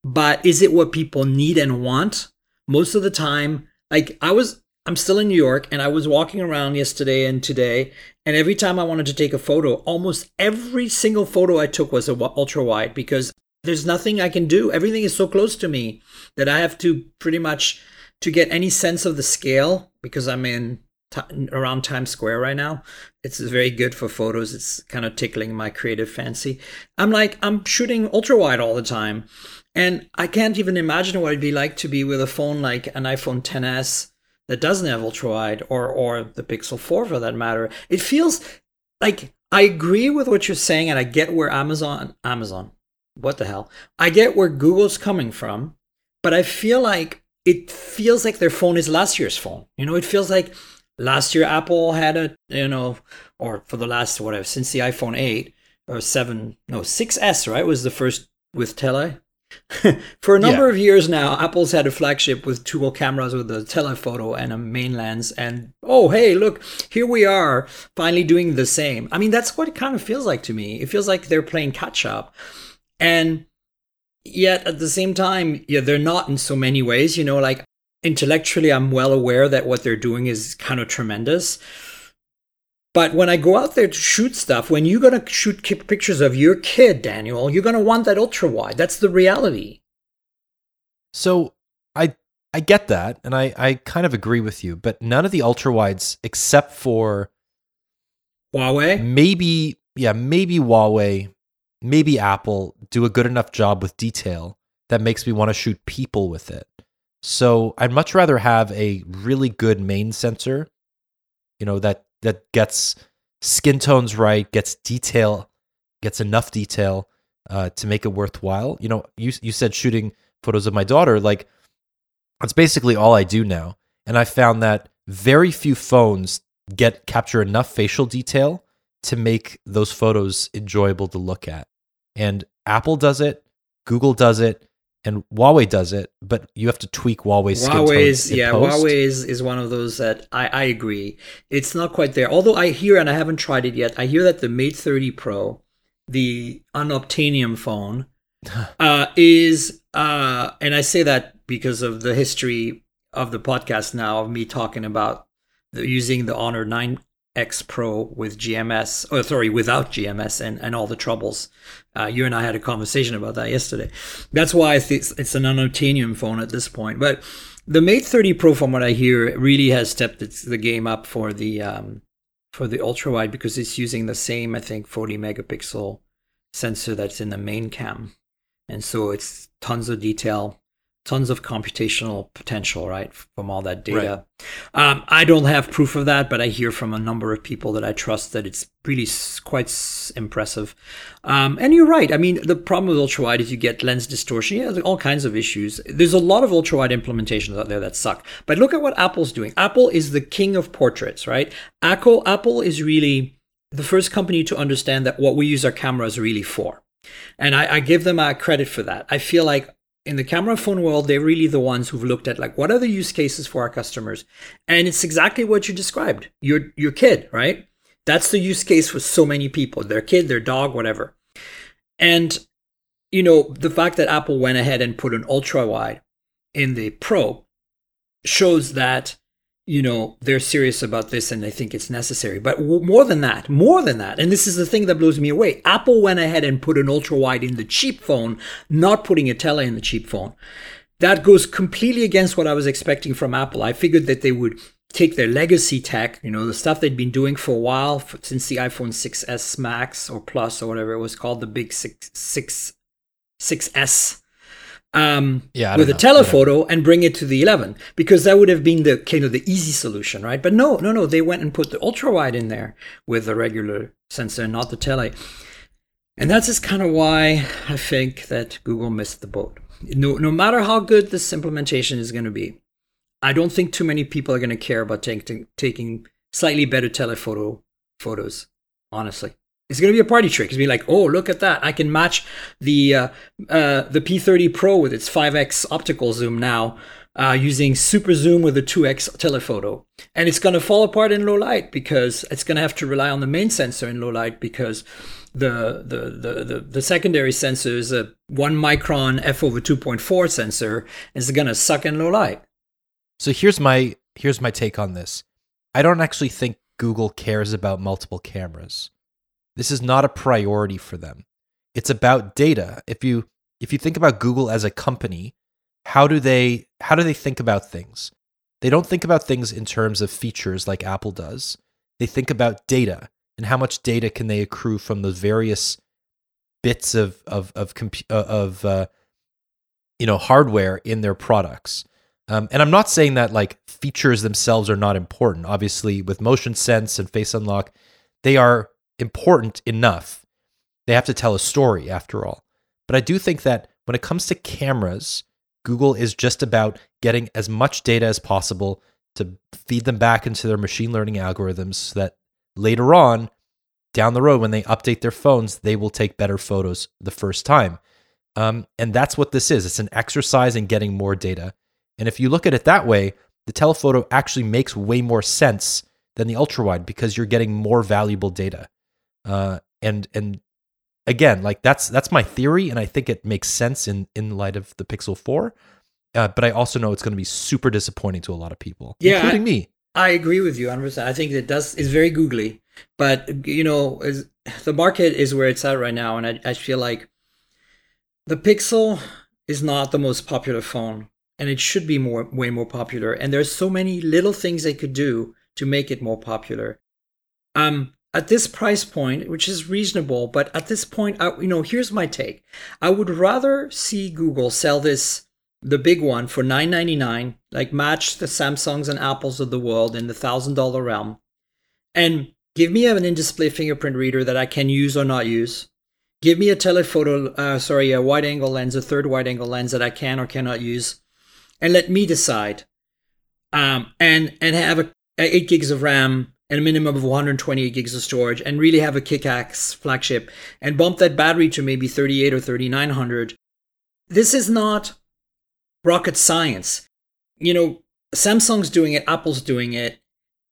S2: But is it what people need and want? Most of the time, like I was, I'm still in New York and I was walking around yesterday and today. And every time I wanted to take a photo, almost every single photo I took was a ultra wide because there's nothing I can do. Everything is so close to me that I have to pretty much to get any sense of the scale because I'm in ti- around Times Square right now. It's very good for photos. It's kind of tickling my creative fancy. I'm like I'm shooting ultra wide all the time, and I can't even imagine what it'd be like to be with a phone like an iPhone 10s that doesn't have ultra wide or or the Pixel 4 for that matter. It feels like I agree with what you're saying, and I get where Amazon Amazon what the hell I get where Google's coming from, but I feel like it feels like their phone is last year's phone. You know, it feels like last year Apple had a you know, or for the last whatever since the iPhone 8 or 7 no 6s right was the first with tele. *laughs* for a number
S3: Yeah.
S2: of years now, Apple's had a flagship with dual cameras with a telephoto and a main lens. And oh, hey, look, here we are finally doing the same. I mean, that's what it kind of feels like to me. It feels like they're playing catch up. And yet at the same time, yeah, they're not in so many ways. You know, like intellectually, I'm well aware that what they're doing is kind of tremendous. But when I go out there to shoot stuff, when you're going to shoot pictures of your kid, Daniel, you're going to want that ultra wide. That's the reality.
S3: So I I get that, and I I kind of agree with you. But none of the ultra wides, except for
S2: Huawei?
S3: maybe yeah maybe Huawei, maybe Apple, do a good enough job with detail that makes me want to shoot people with it. So I'd much rather have a really good main sensor, you know that that gets skin tones right, gets detail, gets enough detail uh, to make it worthwhile. You know, you you said shooting photos of my daughter, like that's basically all I do now, and I found that very few phones get capture enough facial detail to make those photos enjoyable to look at. And Apple does it, Google does it, and Huawei does it, but you have to tweak Huawei's
S2: Huawei's yeah,
S3: post.
S2: Huawei is, is one of those that I, I agree. It's not quite there. Although I hear and I haven't tried it yet, I hear that the Mate 30 Pro, the unobtainium phone, *laughs* uh, is uh, and I say that because of the history of the podcast now of me talking about the, using the Honor 9X Pro with GMS, or sorry, without GMS and, and all the troubles. Uh, you and I had a conversation about that yesterday. That's why it's, it's an unobtainium phone at this point. But the Mate 30 Pro, from what I hear, really has stepped the game up for the um, for the ultra wide because it's using the same, I think, 40 megapixel sensor that's in the main cam, and so it's tons of detail. Tons of computational potential, right, from all that data. Right. Um, I don't have proof of that, but I hear from a number of people that I trust that it's really quite impressive. Um, and you're right. I mean, the problem with ultra wide is you get lens distortion. Yeah, all kinds of issues. There's a lot of ultra wide implementations out there that suck. But look at what Apple's doing. Apple is the king of portraits, right? Apple, Apple is really the first company to understand that what we use our cameras really for. And I, I give them a credit for that. I feel like in the camera phone world, they're really the ones who've looked at like what are the use cases for our customers, and it's exactly what you described. Your your kid, right? That's the use case for so many people. Their kid, their dog, whatever. And you know the fact that Apple went ahead and put an ultra wide in the Pro shows that you know they're serious about this and they think it's necessary. But w- more than that more than that and this is the thing that blows me away apple went ahead and put an ultra wide in the cheap phone not putting a tele in the cheap phone. That goes completely against what i was expecting from apple. I figured that they would take their legacy tech you know the stuff they'd been doing for a while since the iphone 6s max or plus or whatever it was called the big 6 6 6s um, yeah, with a telephoto and bring it to the 11 because that would have been the kind of the easy solution, right? But no, no, no, they went and put the ultra wide in there with the regular sensor, not the tele. And that's just kind of why I think that Google missed the boat. No, no matter how good this implementation is going to be, I don't think too many people are going to care about taking taking slightly better telephoto photos. Honestly, it's going to be a party trick. It's be like, oh, look at that! I can match the uh, uh, the P30 Pro with its 5x optical zoom now uh, using super zoom with a 2x telephoto, and it's going to fall apart in low light because it's going to have to rely on the main sensor in low light because the the the the, the secondary sensor is a one micron f over 2.4 sensor, and it's going to suck in low light.
S3: So here's my here's my take on this. I don't actually think Google cares about multiple cameras. This is not a priority for them. It's about data. If you if you think about Google as a company, how do they how do they think about things? They don't think about things in terms of features like Apple does. They think about data and how much data can they accrue from the various bits of of of comp- uh, of uh, you know hardware in their products. Um, and I'm not saying that like features themselves are not important. Obviously, with motion sense and face unlock, they are important enough. They have to tell a story after all. But I do think that when it comes to cameras, Google is just about getting as much data as possible to feed them back into their machine learning algorithms so that later on, down the road, when they update their phones, they will take better photos the first time. Um, and that's what this is it's an exercise in getting more data. And if you look at it that way, the telephoto actually makes way more sense than the ultra wide because you're getting more valuable data. Uh, and and again, like that's that's my theory, and I think it makes sense in in light of the Pixel Four. Uh, but I also know it's going to be super disappointing to a lot of people, yeah, including
S2: I,
S3: me.
S2: I agree with you 100%. I think it does is very googly, but you know, is, the market is where it's at right now, and I, I feel like the Pixel is not the most popular phone, and it should be more way more popular. And there's so many little things they could do to make it more popular. Um, at this price point, which is reasonable, but at this point, I, you know, here's my take. I would rather see Google sell this, the big one, for nine ninety nine, like match the Samsungs and Apples of the world in the thousand dollar realm, and give me an in-display fingerprint reader that I can use or not use. Give me a telephoto, uh, sorry, a wide-angle lens, a third wide-angle lens that I can or cannot use, and let me decide. Um, and and have a, eight gigs of RAM and a minimum of 128 gigs of storage and really have a kick-ass flagship and bump that battery to maybe 38 or 3900 this is not rocket science. You know samsung's doing it apple's doing it.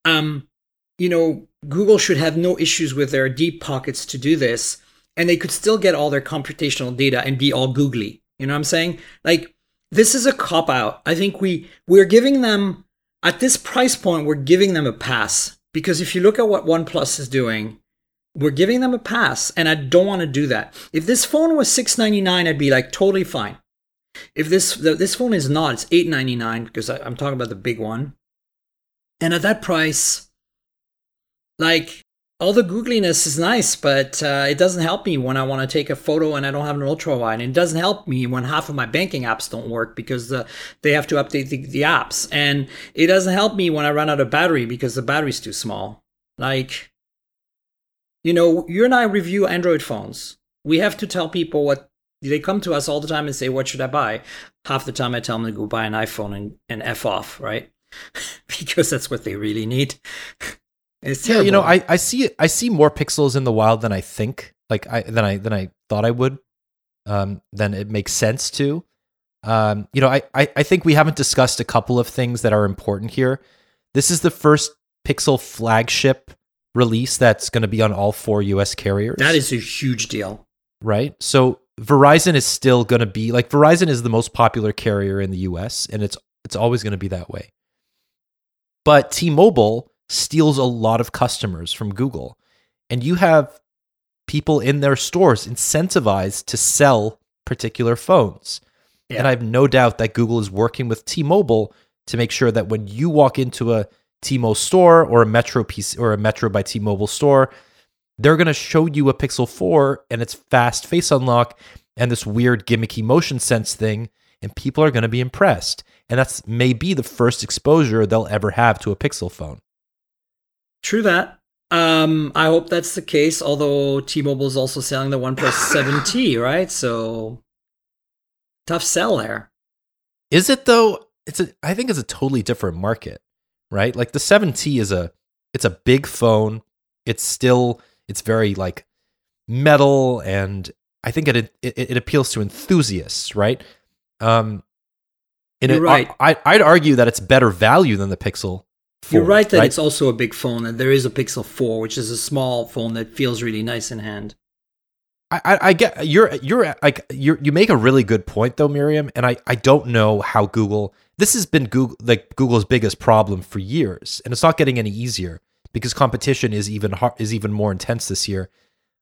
S2: Um you know google should have no issues with their deep pockets to do this and they could still get all their computational data and be all googly. You know what i'm saying? Like this is a cop out i think we we're giving them at this price point we're giving them a pass because if you look at what OnePlus is doing, we're giving them a pass, and I don't want to do that. If this phone was six ninety nine, I'd be like totally fine. If this this phone is not, it's eight ninety nine because I'm talking about the big one, and at that price, like all the googliness is nice, but uh, it doesn't help me when I want to take a photo and I don't have an ultra wide. And it doesn't help me when half of my banking apps don't work because the, they have to update the, the apps. And it doesn't help me when I run out of battery because the battery's too small. Like, you know, you and I review Android phones. We have to tell people what they come to us all the time and say, What should I buy? Half the time I tell them to go buy an iPhone and, and F off, right? *laughs* because that's what they really need. *laughs* It's terrible.
S3: Yeah, you know, I, I see I see more pixels in the wild than I think, like I than I than I thought I would. Um, then it makes sense to. Um, you know, I, I I think we haven't discussed a couple of things that are important here. This is the first Pixel flagship release that's going to be on all four US carriers.
S2: That is a huge deal.
S3: Right? So Verizon is still going to be like Verizon is the most popular carrier in the US and it's it's always going to be that way. But T-Mobile steals a lot of customers from Google. And you have people in their stores incentivized to sell particular phones. Yeah. And I have no doubt that Google is working with T Mobile to make sure that when you walk into a T-Mobile store or a MetroPCS or a Metro by T-Mobile store, they're going to show you a Pixel 4 and its fast face unlock and this weird gimmicky motion sense thing, and people are going to be impressed. And that's maybe the first exposure they'll ever have to a Pixel phone.
S2: True that. Um, I hope that's the case. Although T-Mobile is also selling the OnePlus 7T, *laughs* right? So tough sell there.
S3: Is it though? It's a. I think it's a totally different market, right? Like the 7T is a. It's a big phone. It's still. It's very like metal, and I think it it, it appeals to enthusiasts, right? Um,
S2: and You're it, right.
S3: I, I'd argue that it's better value than the Pixel
S2: you're right that right? it's also a big phone, and there is a Pixel 4, which is a small phone that feels really nice in hand.
S3: I, I, I get you're you're like you you make a really good point though, Myriam, and I, I don't know how Google this has been Google like Google's biggest problem for years, and it's not getting any easier because competition is even hard, is even more intense this year.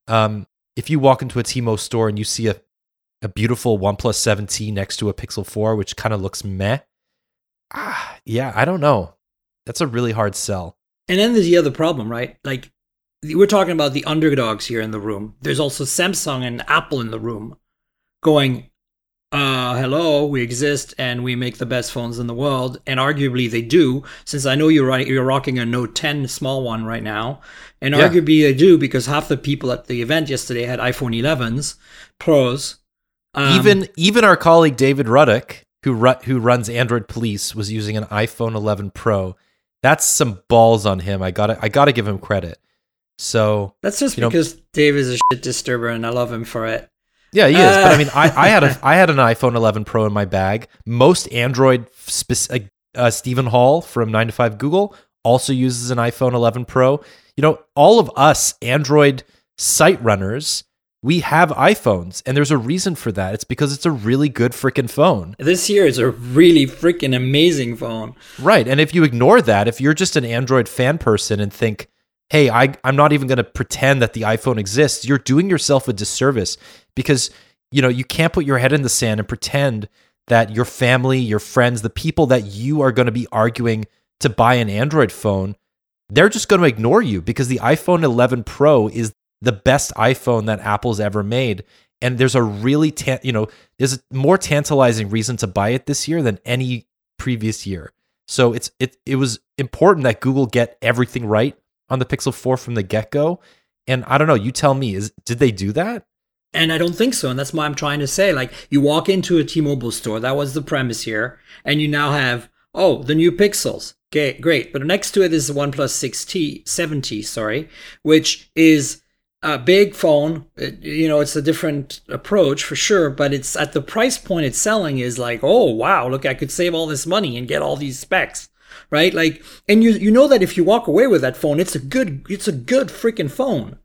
S3: Um, if you walk into a T-Mobile store and you see a a beautiful OnePlus 7T next to a Pixel 4, which kind of looks meh, ah, yeah, I don't know. That's a really hard sell.
S2: And then there's the other problem, right? Like we're talking about the underdogs here in the room. There's also Samsung and Apple in the room going, uh, hello, we exist and we make the best phones in the world. And arguably they do, since I know you're right, you're rocking a Note 10 small one right now. And yeah. arguably they do because half the people at the event yesterday had iPhone 11s, Pros.
S3: Um, even even our colleague David Ruddock, who ru- who runs Android Police, was using an iPhone 11 Pro that's some balls on him. I gotta I gotta give him credit. So
S2: that's just because know, Dave is a shit disturber, and I love him for it.
S3: Yeah, he is. Uh, but I mean, I, I had a *laughs* I had an iPhone 11 Pro in my bag. Most Android specific, uh, Stephen Hall from Nine to Five Google also uses an iPhone 11 Pro. You know, all of us Android site runners we have iPhones, and there's a reason for that. It's because it's a really good freaking phone.
S2: This year is a really freaking amazing phone.
S3: Right. And if you ignore that, if you're just an Android fan person and think, hey, I, I'm not even going to pretend that the iPhone exists, you're doing yourself a disservice because, you know, you can't put your head in the sand and pretend that your family, your friends, the people that you are going to be arguing to buy an Android phone, they're just going to ignore you because the iPhone 11 Pro is the best iPhone that Apple's ever made. And there's a really, ta- you know, there's a more tantalizing reason to buy it this year than any previous year. So it's it it was important that Google get everything right on the Pixel 4 from the get go. And I don't know, you tell me, is did they do that?
S2: And I don't think so. And that's why I'm trying to say, like, you walk into a T-Mobile store, that was the premise here, and you now have, oh, the new Pixels. Okay, great. But next to it is the OnePlus 6T, 7T, sorry, which is a big phone. It, you know, it's a different approach for sure, but it's at the price point it's selling is like, oh wow, look, I could save all this money and get all these specs, right? Like, and you you know that if you walk away with that phone, it's a good it's a good freaking phone,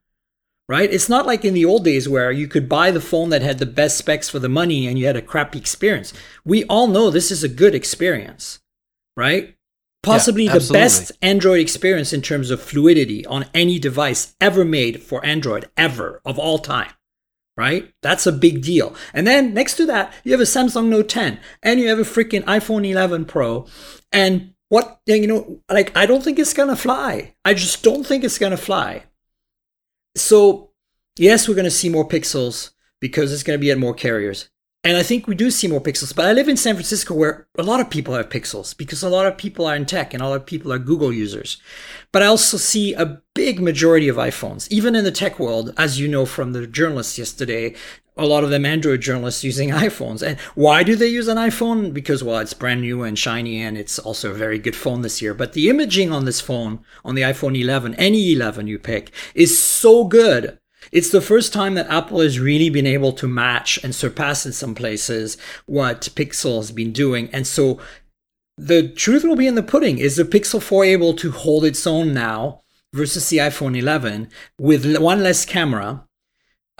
S2: right? It's not like in the old days where you could buy the phone that had the best specs for the money and you had a crappy experience. We all know this is a good experience, right? Possibly yeah, the best Android experience in terms of fluidity on any device ever made for Android, ever, of all time. Right? That's a big deal. And then next to that, you have a Samsung Note 10 and you have a freaking iPhone 11 Pro. And what, you know, like, I don't think it's going to fly. I just don't think it's going to fly. so yes, we're going to see more pixels because it's going to be at more carriers. And I think we do see more pixels. But I live in San Francisco where a lot of people have pixels because a lot of people are in tech and a lot of people are Google users. But I also see a big majority of iPhones, even in the tech world, as you know from the journalists yesterday, a lot of them Android journalists using *laughs* iPhones. And why do they use an iPhone? Because, well, it's brand new and shiny and it's also a very good phone this year. But the imaging on this phone, on the iPhone 11, any 11 you pick, is so good it's the first time that Apple has really been able to match and surpass in some places what Pixel has been doing. And so the truth will be in the pudding. Is the Pixel 4 able to hold its own now versus the iPhone 11 with one less camera?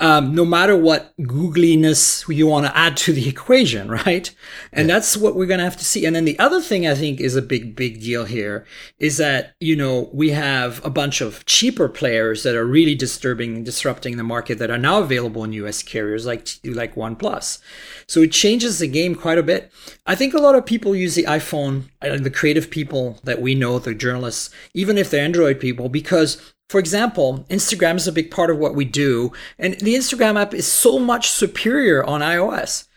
S2: Um, no matter what googliness you want to add to the *laughs* equation, right? And yeah. that's what we're going to have to see. And then the other thing I think is a big, big deal here is that, you know, we have a bunch of cheaper players that are really disturbing, and disrupting the market that are now available in US carriers like, like OnePlus. So it changes the game quite a bit. I think a lot of people use the iPhone, uh, the creative people that we know, the journalists, even if they're Android people, because for example, Instagram is a big part of what we do, and the Instagram app is so much superior on iOS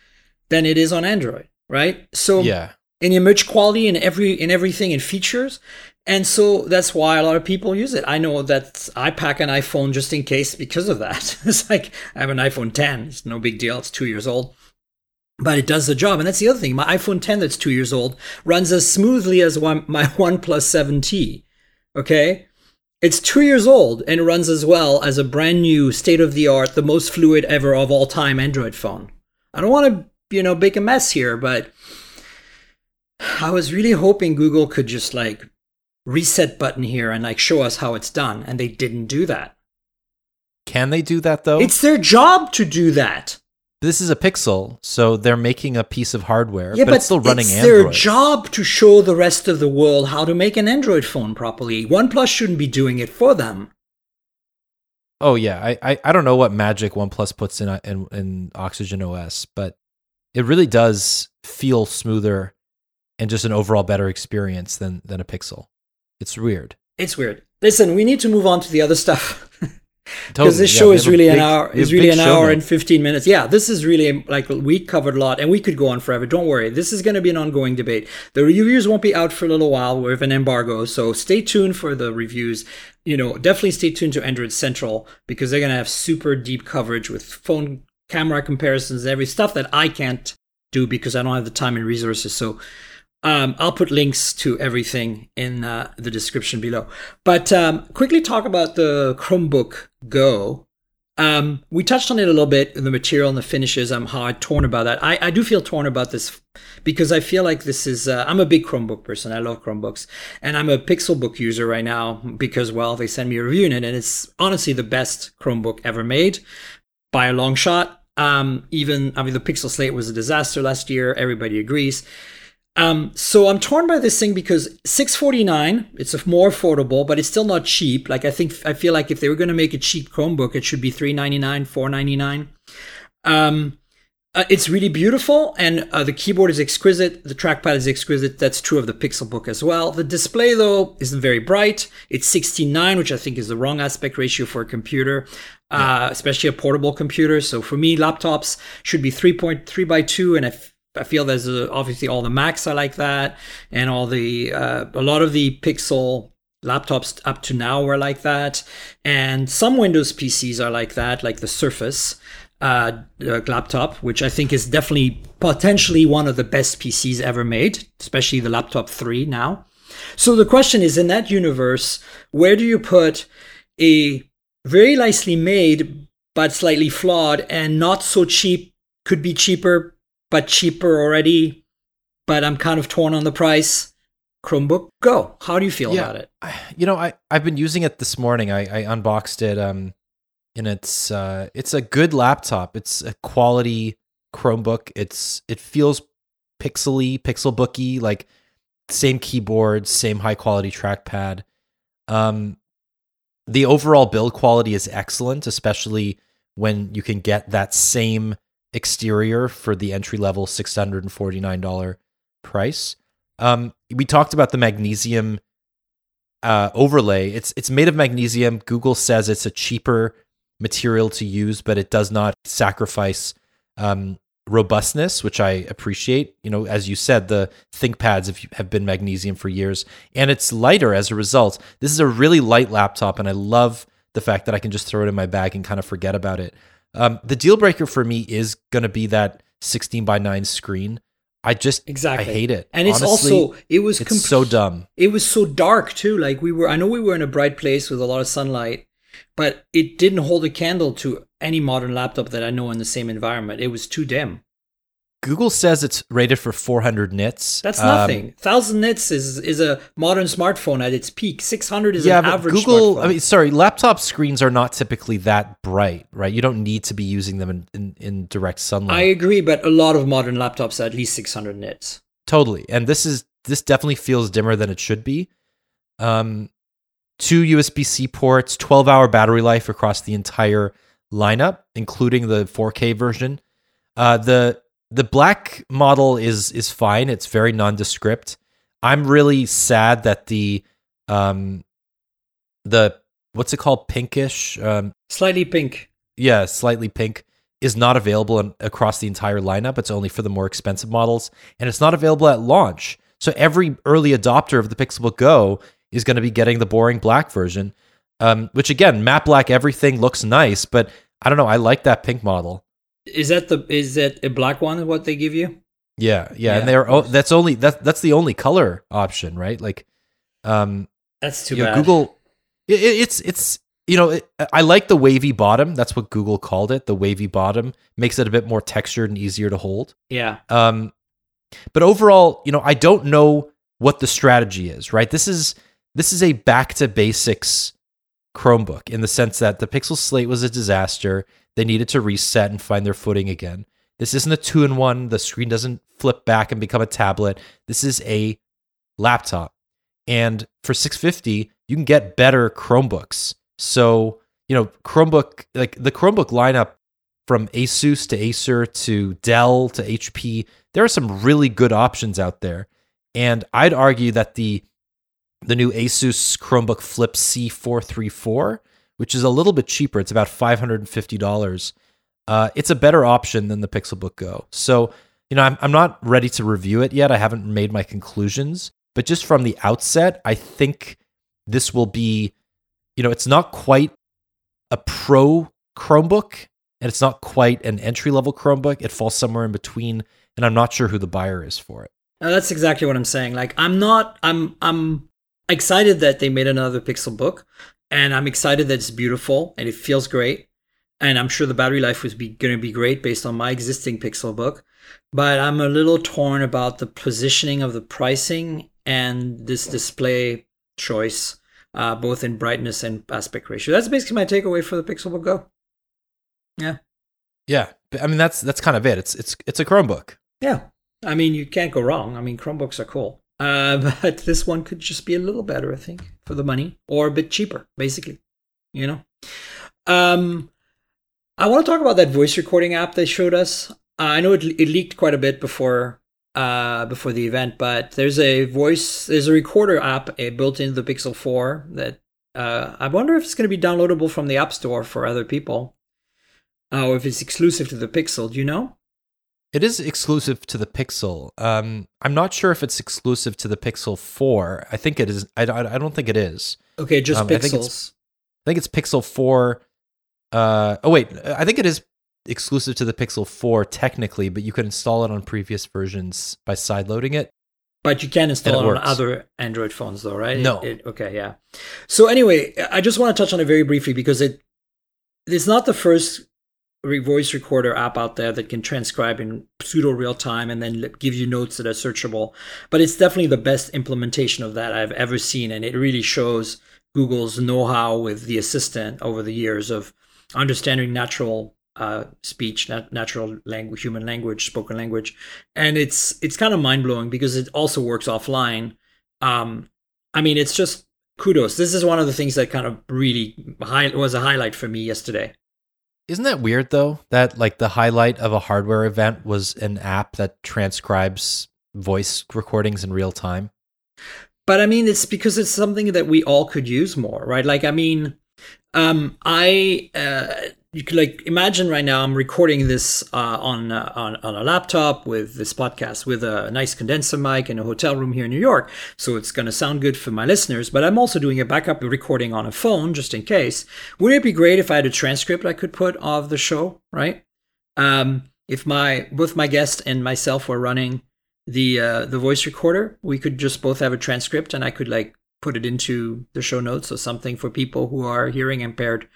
S2: than it is on Android, right? So
S3: yeah.
S2: in image quality and every in everything in features. And so that's why a lot of people use it. I know that I pack an iPhone just in case because of that. *laughs* it's like I have an iPhone 10. It's no big deal. It's two years old. But it does the job. And that's the other thing. My iPhone 10 that's two years old runs as smoothly as one, my *laughs* OnePlus 7T. Okay? It's two years old and runs as well as a brand new, state of the art, the most fluid ever of all time Android phone. I don't want to, you know, make a mess here, but I was really hoping Google could just like reset button here and like show us how it's done, and they didn't do that.
S3: Can they do that though?
S2: It's their job to do that
S3: this is a Pixel, so they're making a piece of hardware, yeah, but, but it's still running
S2: it's
S3: Android.
S2: their job to show the rest of the world how to make an Android phone properly. OnePlus shouldn't be doing it for them.
S3: Oh yeah, I, I, I don't know what magic OnePlus puts in, in in Oxygen OS, but it really does feel smoother and just an overall better experience than than a Pixel. It's weird.
S2: It's weird. Listen, we need to move on to the other stuff. *laughs* because totally. this show yeah, is really big, an hour is really an hour and 15 minutes. Yeah this is really like we covered a lot and we could go on forever. Don't worry. This is going to be an ongoing debate. The reviews won't be out for a little while with an embargo so stay tuned for the reviews. You know definitely stay tuned to android central because they're going to have super deep coverage with phone camera comparisons and every stuff that i can't do because i don't have the time and resources. So um, I'll put links to everything in uh, the description below. But um, quickly talk about the Chromebook Go. Um, we touched on it a little bit, the material and the finishes. I'm hard torn about that. I, I do feel torn about this because I feel like this is. Uh, I'm a big Chromebook person. I love Chromebooks, and I'm a Pixelbook user right now because well, they send me a review in it, and it's honestly the best Chromebook ever made by a long shot. Um, even I mean, the Pixel Slate was a disaster last year. Everybody agrees. Um, so I'm torn by this thing because 649, it's more affordable, but it's still not cheap. Like I think I feel like if they were going to make a cheap Chromebook, it should be 399, 499. Um, uh, it's really beautiful, and uh, the keyboard is exquisite. The trackpad is exquisite. That's true of the Pixelbook as well. The display, though, isn't very bright. It's 16:9, which I think is the wrong aspect ratio for a computer, uh, especially a portable computer. So for me, laptops should be 3.3 by 2, and if I feel there's a, obviously all the Macs are like that, and all the uh, a lot of the Pixel laptops up to now are like that, and some Windows PCs are like that, like the Surface uh, uh, laptop, which I think is definitely potentially one of the best PCs ever made, especially the Laptop Three now. So the question is, in that universe, where do you put a very nicely made but slightly flawed and not so cheap? Could be cheaper, but cheaper already, but I'm kind of torn on the price. Chromebook Go. How do you feel yeah, about it?
S3: You know, I I've been using it this morning. I, I unboxed it. Um, and it's uh, it's a good laptop. It's a quality Chromebook. It's it feels pixely, pixel booky, like same keyboard, same high quality trackpad. Um, the overall build quality is excellent, especially when you can get that same exterior for the entry level $649 price. Um, we talked about the magnesium uh, overlay. It's it's made of magnesium. Google says it's a cheaper material to use, but it does not sacrifice um, robustness, which I appreciate. You know, as you said, the ThinkPads have, have been magnesium for years, and it's lighter as a result. This is a really light laptop, and I love the fact that I can just throw it in my bag and kind of forget about it. Um, the deal breaker for me is going to be that 16 by 9 screen. I just
S2: exactly
S3: I hate it,
S2: and it's
S3: Honestly,
S2: also it was
S3: so dumb.
S2: It was so dark too. Like we were, I know we were in a bright place with a lot of sunlight, but it didn't hold a candle to any modern laptop that I know in the same environment. It was too dim.
S3: Google says it's rated for 400 nits.
S2: That's
S3: Um,
S2: nothing. Thousand nits is is a modern smartphone at its peak. Six hundred is
S3: yeah,
S2: an average
S3: Google.
S2: smartphone.
S3: I mean, sorry, laptop screens are not typically that bright, right? You don't need to be using them in, in, in direct sunlight.
S2: I agree, but a lot of modern laptops are at least six hundred nits.
S3: Totally. And this is this definitely feels dimmer than it should be. Um two USB-C ports, 12-hour battery life across the entire lineup, including the 4K version. Uh the the black model is is fine. It's very nondescript. I'm really sad that the um the what's it called pinkish um
S2: Slightly pink.
S3: yeah, slightly pink is not available in, across the entire lineup. It's only for the more expensive models, and it's not available at launch. So every early adopter of the Pixelbook Go is going to be getting the boring black version, um, which again, matte black everything looks nice, but I don't know. I like that pink model.
S2: Is that the is that a black one? What they give you?
S3: Yeah, yeah,
S2: Yeah,
S3: and they're oh, that's only that that's the only color option, right? Like, um,
S2: That's too
S3: you know,
S2: bad.
S3: Google, it, it- it's it's you know, it, I like the wavy bottom. That's what Google called it. The wavy bottom makes it a bit more textured and easier to hold.
S2: Yeah.
S3: Um, but overall, you know, I don't know what the strategy is. Right? This is this is a back to basics Chromebook in the sense that the Pixel Slate was a disaster. They needed to reset and find their footing again. This isn't a two in one. The screen doesn't flip back and become a tablet. This is a laptop. And for 650, you can get better Chromebooks. So, you know, Chromebook, like the Chromebook lineup from Asus to Acer to Dell to HP, there are some really good options out there. And I'd argue that the the new Asus Chromebook Flip C434, which is a little bit cheaper, it's about $550. Uh, it's a better option than the Pixelbook Go. So, you know, I'm, I'm not ready to review it yet. I haven't made my conclusions, but just from the outset, I think this will be, you know, it's not quite a pro Chromebook and it's not quite an entry level Chromebook. It falls somewhere in between, and I'm not sure who the buyer is for it.
S2: That's exactly what I'm saying. Like I'm not I'm I'm excited that they made another Pixel book and I'm excited that it's beautiful and it feels great. And I'm sure the battery life was be, going to be great based on my existing Pixel book. But I'm a little torn about the positioning of the pricing and this display choice, uh, both in brightness and aspect ratio. That's basically my takeaway for the Pixel Book Go. Yeah.
S3: Yeah, I mean that's that's kind of it. It's it's it's a Chromebook.
S2: Yeah. I mean, you can't go wrong. I mean, Chromebooks are cool. Uh, *laughs* but this one could just be a little better, I think, for the money or a bit cheaper, basically. You know? Um, I want to talk about that voice recording app they showed us. Uh, I know it, it leaked quite a bit before uh, before the event, but there's a voice, there's a recorder app uh, built into the Pixel 4 that uh, I wonder if it's going to be downloadable from the App Store for other people, uh, or if it's exclusive to the Pixel. Do you know?
S3: It is exclusive to the Pixel. Um, I'm not sure if it's exclusive to the Pixel 4. I think it is. I, I, I don't think it is.
S2: Okay, just
S3: Um, I think
S2: Pixels.
S3: it's- I think it's Pixel 4. Uh, oh wait, I think it is exclusive to the Pixel 4 technically, but you can install it on previous versions by sideloading it.
S2: But you can install it,
S3: it
S2: on
S3: works.
S2: other Android phones, though, right?
S3: No.
S2: it- okay, yeah. So anyway, I just want to touch on it very briefly because it it's not the first voice recorder app out there that can transcribe in pseudo real time and then give you notes that are searchable. But it's definitely the best implementation of that I've ever seen, and it really shows Google's know-how with the assistant over the years of understanding natural uh, speech, nat- natural language, human language, spoken language, and it's it's kind of mind blowing because it also works offline. Um, I mean, it's just kudos. This is one of the things that kind of really high, was a highlight for me yesterday.
S3: Isn't that weird though? That like the highlight of a hardware event was an app that transcribes voice recordings in real time.
S2: But I mean, it's because it's something that we all could use more, right? Like, I mean, Um, I uh, you could like imagine right now I'm recording this uh, on, uh, on on a laptop with this podcast with a nice condenser mic in a hotel room here in New York, so it's going to sound good for my listeners. But I'm also doing a backup recording on a phone just in case. Would it be great if I had a transcript I could put of the show? Right. Um, if my both my guest and myself were running the uh, the voice recorder, we could just both have a transcript, and I could like put it into the show notes or something for people who are hearing impaired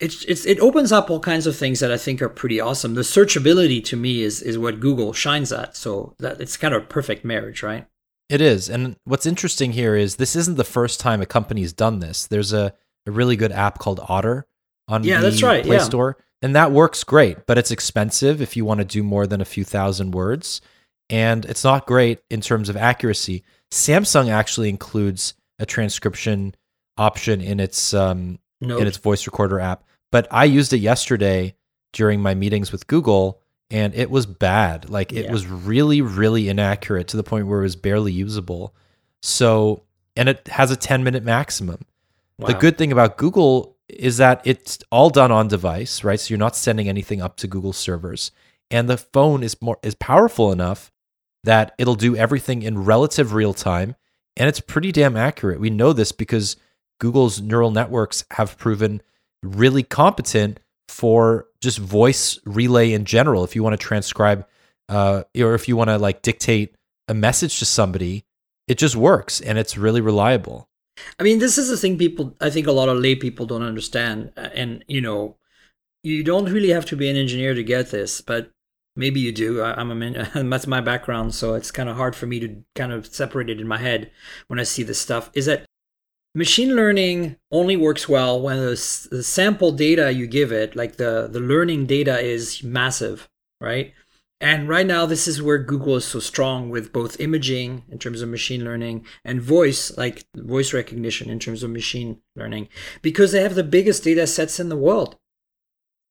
S2: it's, it's it opens up all kinds of things that I think are pretty awesome. The searchability to me is is what Google shines at. So that it's kind of a perfect marriage, right?
S3: It is. And what's interesting here is this isn't the first time a company's done this. There's a, a really good app called Otter on
S2: yeah,
S3: the
S2: that's right.
S3: Play
S2: yeah.
S3: Store. And that works great, but it's expensive if you want to do more than a few thousand words. And it's not great in terms of accuracy. Samsung actually includes a transcription option in its um, in its voice recorder app. But I used it yesterday during my meetings with Google and it was bad. Like it
S2: Yeah.
S3: was really, really inaccurate to the point where it was barely usable. So, and it has a 10 minute maximum. The good thing about Google is that it's all done on device, right? So you're not sending anything up to Google servers. And the phone is more is powerful enough that it'll do everything in relative real time and it's pretty damn accurate. We know this because Google's neural networks have proven really competent for just voice relay in general. If you want to transcribe uh, or if you want to like dictate a message to somebody, it just works and it's really reliable.
S2: I mean, this is the thing people, I think a lot of lay people don't understand. Uh, And, you know, you don't really have to be an engineer to get this, but maybe you do. I, I'm a *laughs* that's my background, so it's kind of hard for me to kind of separate it in my head when I see this stuff. Is that machine learning only works well when the, the sample data you give it, like the, the learning data, is massive, right? And right now, this is where Google is so strong with both imaging in terms of machine learning and voice, like voice recognition in terms of machine learning, because they have the biggest data sets in the world.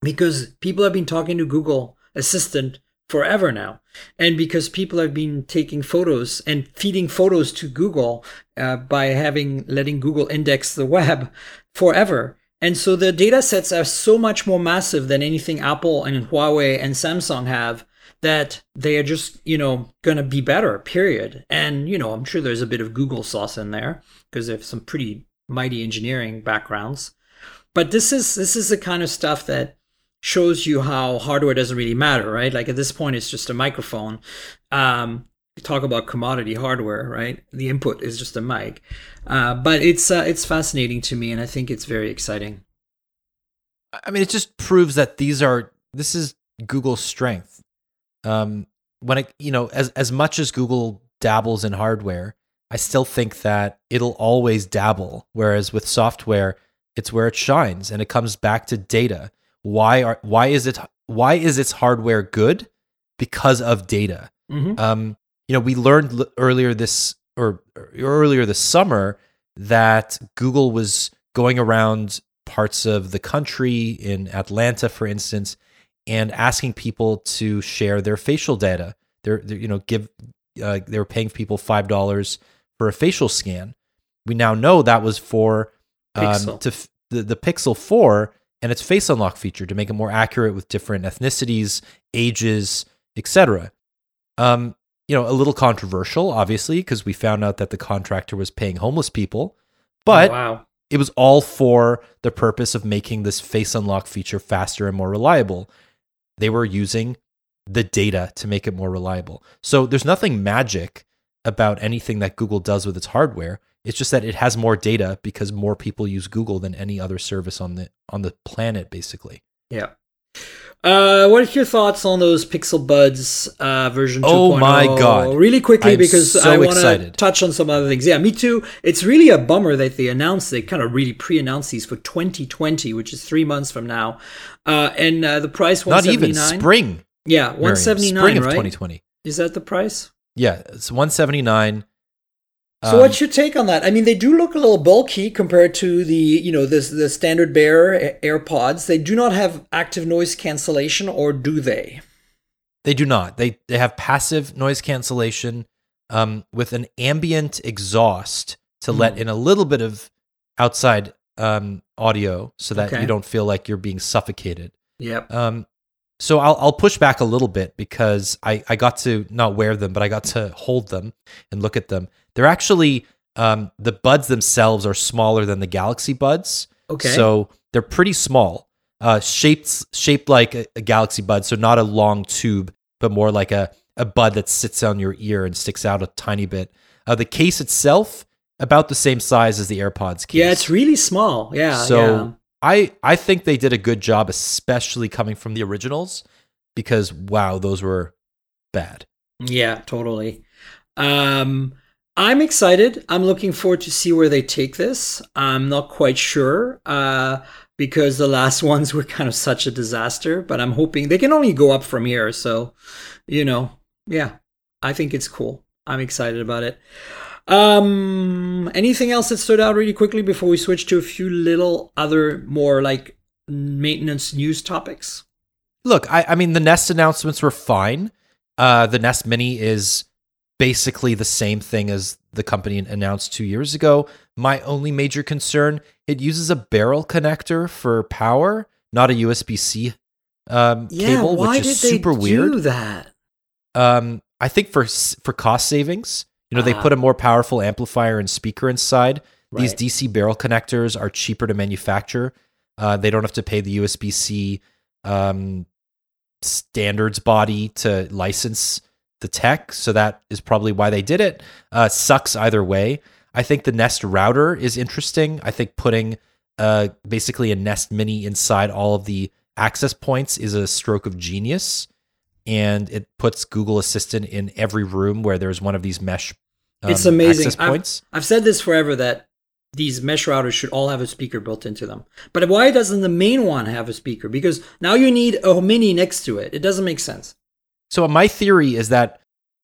S2: Because people have been talking to Google Assistant forever now. And because people have been taking photos and feeding photos to Google uh, by having letting Google index the web *laughs* forever. And so the data sets are so much more massive than anything Apple and Huawei and Samsung have that they are just, you know, going to be better, period. And, you know, I'm sure there's a bit of Google sauce in there because they have some pretty mighty engineering backgrounds. But this is this is the kind of stuff that shows you how hardware doesn't really matter, right? Like at this point, it's just a microphone. Um, talk about commodity hardware, right? The input is just a mic, uh, but it's uh, it's fascinating to me, and I think it's very exciting.
S3: I mean, it just proves that these are this is Google's strength. Um, when it you know as as much as Google dabbles in hardware, I still think that it'll always dabble. Whereas with software, it's where it shines, and it comes back to data. Why are why is it why is its hardware good? Because of data.
S2: Mm-hmm.
S3: Um, you know, we learned l- earlier this or, or earlier this summer that Google was going around parts of the country in Atlanta, for instance, and asking people to share their facial data. They're, they're you know, give uh, they were paying people five dollars for a facial scan. We now know that was for um, to f- the, the Pixel Four and its face unlock feature to make it more accurate with different ethnicities, ages, etc. Um, you know, a little controversial, obviously, because we found out that the contractor was paying homeless people, but
S2: Oh, wow,
S3: it was all for the purpose of making this face unlock feature faster and more reliable. They were using the data to make it more reliable. So there's nothing magic about anything that Google does with its hardware. It's just that it has more data because more people use Google than any other service on the on the planet basically.
S2: yeah. Uh, what are your thoughts on those Pixel Buds uh, version 2.0?
S3: Oh my God.
S2: Really quickly,
S3: I'm
S2: because
S3: so
S2: I want to touch on some other things. Yeah, me too. It's really a bummer that they announced, they kind of really pre announced these for 2020, which is three months from now. Uh, and uh, the price
S3: Not even spring.
S2: Yeah,
S3: Myriam,
S2: 179
S3: spring of
S2: right?
S3: 2020.
S2: Is that the price?
S3: Yeah, it's 179.
S2: So
S3: Um,
S2: what's your take on that? I mean, they do look a little bulky compared to the, you know, this the standard bare AirPods. They do not have active noise cancellation, or do they?
S3: They do not. They they have passive noise cancellation um, with an ambient exhaust to let
S2: Hmm.
S3: in a little bit of outside um, audio so that
S2: Okay.
S3: you don't feel like you're being suffocated.
S2: Yep.
S3: Um, so I'll, I'll push back a little bit because I, I got to not wear them, but I got to hold them and look at them. They're actually um, the buds themselves are smaller than the Galaxy buds,
S2: Okay.
S3: so they're pretty small, uh, shaped shaped like a, a Galaxy bud, so not a long tube, but more like a a bud that sits on your ear and sticks out a tiny bit. Uh, the case itself about the same size as the AirPods case.
S2: yeah, it's really small. Yeah.
S3: So I I think they did a good job, especially coming from the originals, because wow, those were bad.
S2: Yeah, totally. Um, I'm excited. I'm looking forward to see where they take this. I'm not quite sure uh, because the last *laughs* ones were kind of such a disaster, but I'm hoping they can only go up from here. So, you know, yeah, I think it's cool. I'm excited about it. Um, anything else that stood out really quickly before we switch to a few little other more like maintenance news topics?
S3: Look, I, I mean the Nest announcements were fine. Uh, the Nest Mini is basically the same thing as the company announced two years ago. My only major concern: it uses a barrel connector for power, not a USB C um, cable,
S2: why
S3: which is
S2: did they
S3: super weird.
S2: do that?
S3: Um, I think for for cost savings, you know, they
S2: Ah.
S3: put a more powerful amplifier and speaker inside. These DC barrel connectors are cheaper to manufacture. Uh, they don't have to pay the USB C um, standards body to license the tech, so that is probably why they did it. Uh, sucks either way. I think the Nest router is interesting. I think putting uh, basically a Nest Mini inside all of the access points is a stroke of genius and it puts Google Assistant in every room where there's one of these mesh um,
S2: It's amazing. I've- I've said this forever that these mesh routers should all have a speaker built into them. But why doesn't the main one have a speaker? Because now you need a mini next to it. It doesn't make sense.
S3: So my theory is that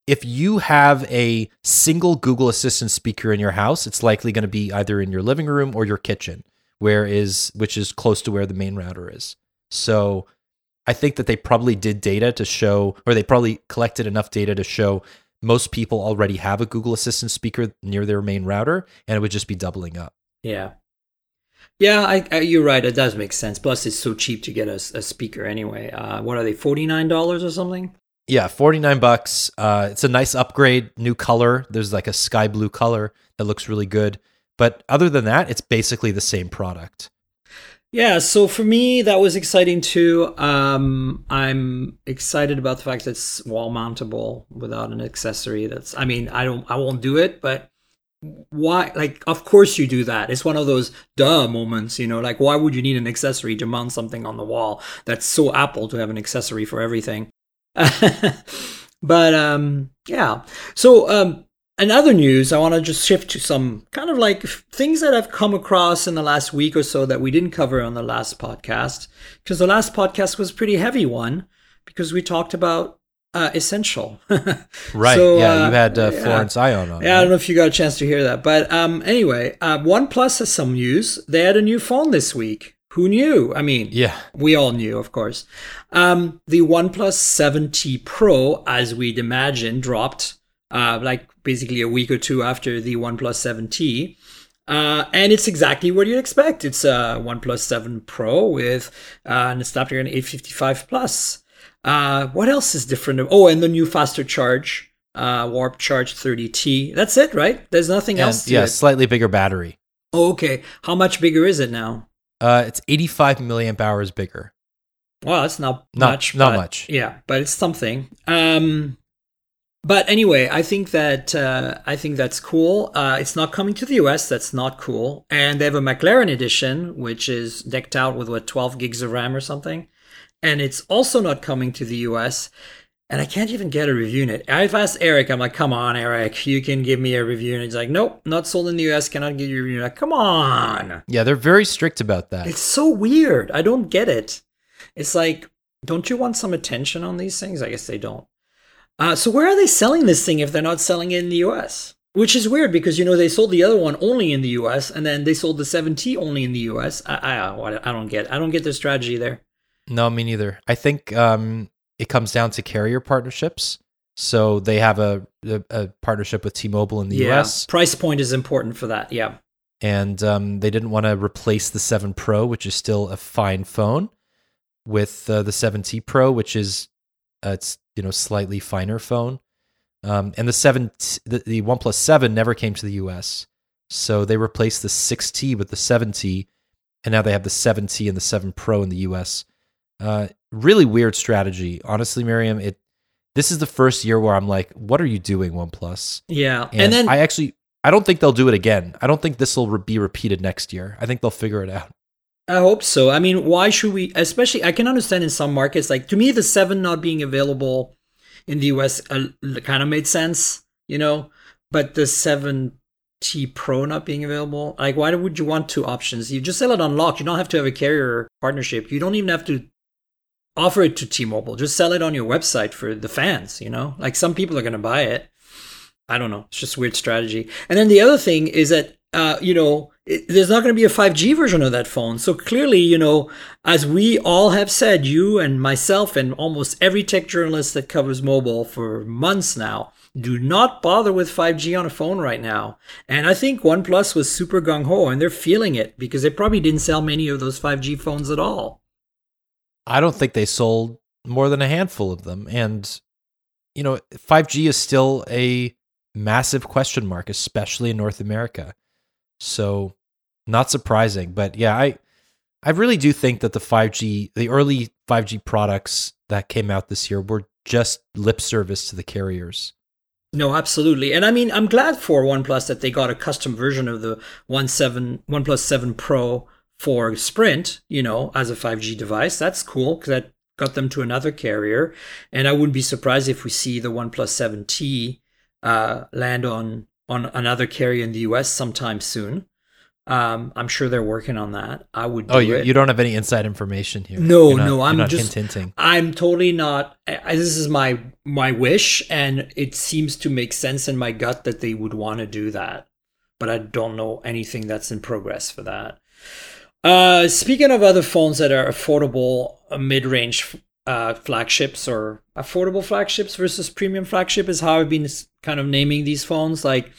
S3: if you have a single Google Assistant speaker in your house, it's likely going to be either in your living room or your kitchen, where is which is close to where the main router is. So I think that they probably did data to show, or they probably collected enough data to show most people already have a Google Assistant speaker near their main router, and it would just be doubling up.
S2: Yeah. Yeah, I, I, you're right. It does make sense. Plus, it's so cheap to get a, a speaker anyway. Uh, what are they, $49 or something?
S3: Yeah, 49 bucks. Uh, it's a nice upgrade, new color. There's like a sky blue color that looks really good. But other than that, it's basically the same product.
S2: Yeah, so for me, that was exciting too. Um, I'm excited about the fact that it's wall mountable without an accessory. That's, I mean, I don't, I won't do it, but why? Like, of course you do that. It's one of those duh moments, you know. Like, why would you need an accessory to mount something on the wall? That's so Apple to have an accessory for everything. *laughs* but um, yeah. So um, in other news, I want to just shift to some kind of like things that I've come across in the last week or so that we didn't cover on the last podcast. Because the last podcast was a pretty heavy one because we talked about uh, Essential. *laughs*
S3: Right.
S2: So,
S3: yeah,
S2: uh,
S3: you had uh,
S2: yeah.
S3: Florence Ion on.
S2: Yeah, I don't know if you got a chance to hear that. But um, anyway, uh, OnePlus has some news. They had a new phone this week. Who knew? I mean,
S3: Yeah.
S2: we all knew, of course. Um, the OnePlus 7T Pro, as we'd imagine, dropped uh, like basically a week or two after the OnePlus 7T. Uh, and it's exactly what you'd expect. It's a OnePlus 7 Pro with uh, a Snapdragon 855 Plus. Uh, what else is different? Oh, and the new faster charge, uh, Warp Charge 30T. That's it, right? There's nothing
S3: And,
S2: else to
S3: yeah,
S2: it.
S3: slightly bigger battery.
S2: Oh, okay. How much bigger is it now?
S3: Uh, it's 85 milliamp hours bigger.
S2: Well, that's not,
S3: Not-
S2: much.
S3: not
S2: but-
S3: much.
S2: Yeah, but it's something. Um, but anyway, I think that uh, I think that's cool. Uh, it's not coming to the US. That's not cool. And they have a McLaren edition, which is decked out with what 12 gigs of RAM or something. And it's also not coming to the US. And I can't even get a review in it. I've asked Eric. I'm like, come on, Eric, you can give me a review. And he's like, nope, not sold in the US. Cannot give you a review. Like, come on.
S3: Yeah, they're very strict about that.
S2: It's so weird. I don't get it. It's like, don't you want some attention on these things? I guess they don't. Uh, so where are they selling this thing if they're not selling it in the US? Which is weird because you know they sold the other one only in the US and then they sold the 7T only in the US. I I, I don't get I don't get their strategy there.
S3: No, me neither. I think um, it comes down to carrier partnerships. So they have a, a, a partnership with T-Mobile in the US.
S2: price point is important for that. Yeah,
S3: and um, they didn't want to replace the 7 Pro, which is still a fine phone, with uh, the 7T Pro, which is uh, it's you know slightly finer phone. Um, and the seven, the, the OnePlus Seven never came to the U.S., so they replaced the 6T with the 7T, and now they have the 7T and the 7 Pro in the U.S. Uh, really weird strategy, honestly, Myriam. It this is the first year where I'm like, what are you doing, OnePlus?
S2: Yeah,
S3: and, and then I actually I don't think they'll do it again. I don't think this will re- be repeated next year. I think they'll figure it out.
S2: I hope so. I mean, why should we? Especially, I can understand in some markets, like to me, the seven not being available in the US uh, kind of made sense, you know. But the 7T Pro not being available, like, why would you want two options? You just sell it unlocked. You don't have to have a carrier partnership. You don't even have to offer it to T-Mobile. Just sell it on your website for the fans. You know, like some people are going to buy it. I don't know. It's just weird strategy. And then the other thing is that uh, you know, there's not going to be a 5G version of that phone. So clearly, you know, as we all have said, you and myself and almost every tech journalist that covers mobile for months now, do not bother with 5G on a phone right now. And I think OnePlus was super gung ho and they're feeling it because they probably didn't sell many of those 5G phones at all.
S3: I don't think they sold more than a handful of them. And, you know, 5G is still a massive question mark, especially in North America. So not surprising, but yeah, I I really do think that the 5G, the early 5G products that came out this year were just lip service to the carriers.
S2: No, absolutely. And I mean, I'm glad for OnePlus that they got a custom version of the One Seven OnePlus 7 Pro for Sprint, you know, as a 5G device. That's cool because that got them to another carrier. And I wouldn't be surprised if we see the OnePlus 7T uh, land on on another carrier in the US sometime soon. Um, I'm sure they're working on that. I would.
S3: oh, you, you don't have any inside information here.
S2: No, not, no, I'm just hinting. I'm totally not. I, this is my my wish, and it seems to make sense in my gut that they would want to do that, but I don't know anything that's in progress for that. Uh, speaking of other phones that are affordable, uh, mid-range uh, flagships or affordable flagships versus premium flagship is how I've been kind of naming these phones. Like,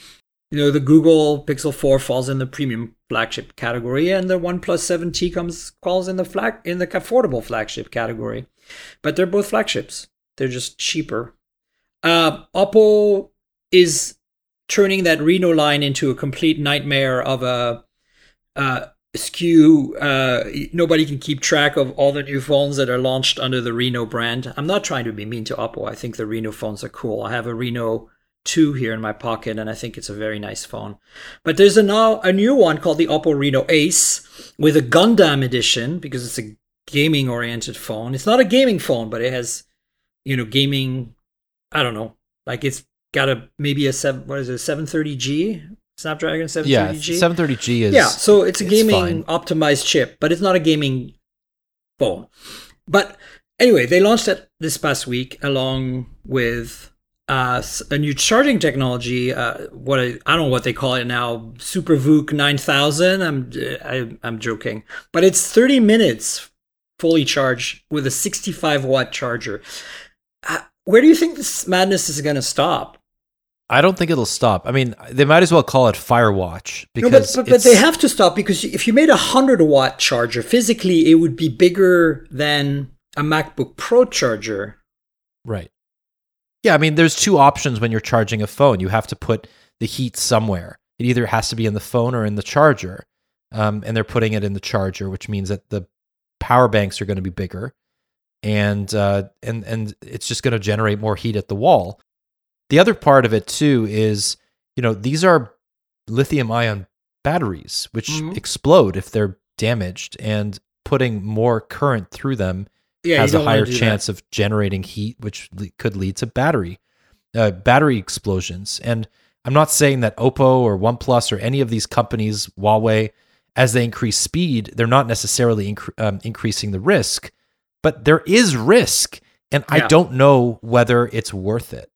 S2: you know, the Google Pixel 4 falls in the premium flagship category, and the OnePlus 7T comes falls in the flag in the affordable flagship category. But they're both flagships. They're just cheaper. Uh, Oppo is turning that Reno line into a complete nightmare of a uh, SKU. Uh, nobody can keep track of all the new phones that are launched under the Reno brand. I'm not trying to be mean to Oppo. I think the Reno phones are cool. I have a Reno 2 here in my pocket, and I think it's a very nice phone. But there's a now a new one called the Oppo Reno Ace with a Gundam edition because it's a gaming oriented phone. It's not a gaming phone, but it has, you know, gaming. I don't know, like it's got a maybe a seven. What is it? 730G Snapdragon 730G.
S3: Yeah, 730G is
S2: yeah. So it's a gaming optimized chip, but it's not a gaming phone. But anyway, they launched it this past week along with uh, a new charging technology. Uh, what I, I, don't know what they call it now, Super SuperVOOC 9000. I'm I, I'm joking, but it's 30 minutes fully charged with a 65 watt charger. Uh, where do you think this madness is going to stop?
S3: I don't think it'll stop. I mean, they might as well call it Firewatch because
S2: no, but, but, but, they have to stop because if you made a hundred watt charger, physically it would be bigger than a MacBook Pro charger.
S3: Right. Yeah, I mean, there's two options when you're charging a phone. You have to put the heat somewhere. It either has to be in the phone or in the charger, um, and they're putting it in the charger, which means that the power banks are going to be bigger, and uh, and and it's just going to generate more heat at the wall. The other part of it too is, you know, these are lithium ion batteries which mm-hmm. explode if they're damaged and putting more current through them yeah, has a higher chance that. of generating heat which le- could lead to battery uh, battery explosions and i'm not saying that oppo or oneplus or any of these companies huawei as they increase speed they're not necessarily inc- um, increasing the risk but there is risk and yeah. i don't know whether it's worth it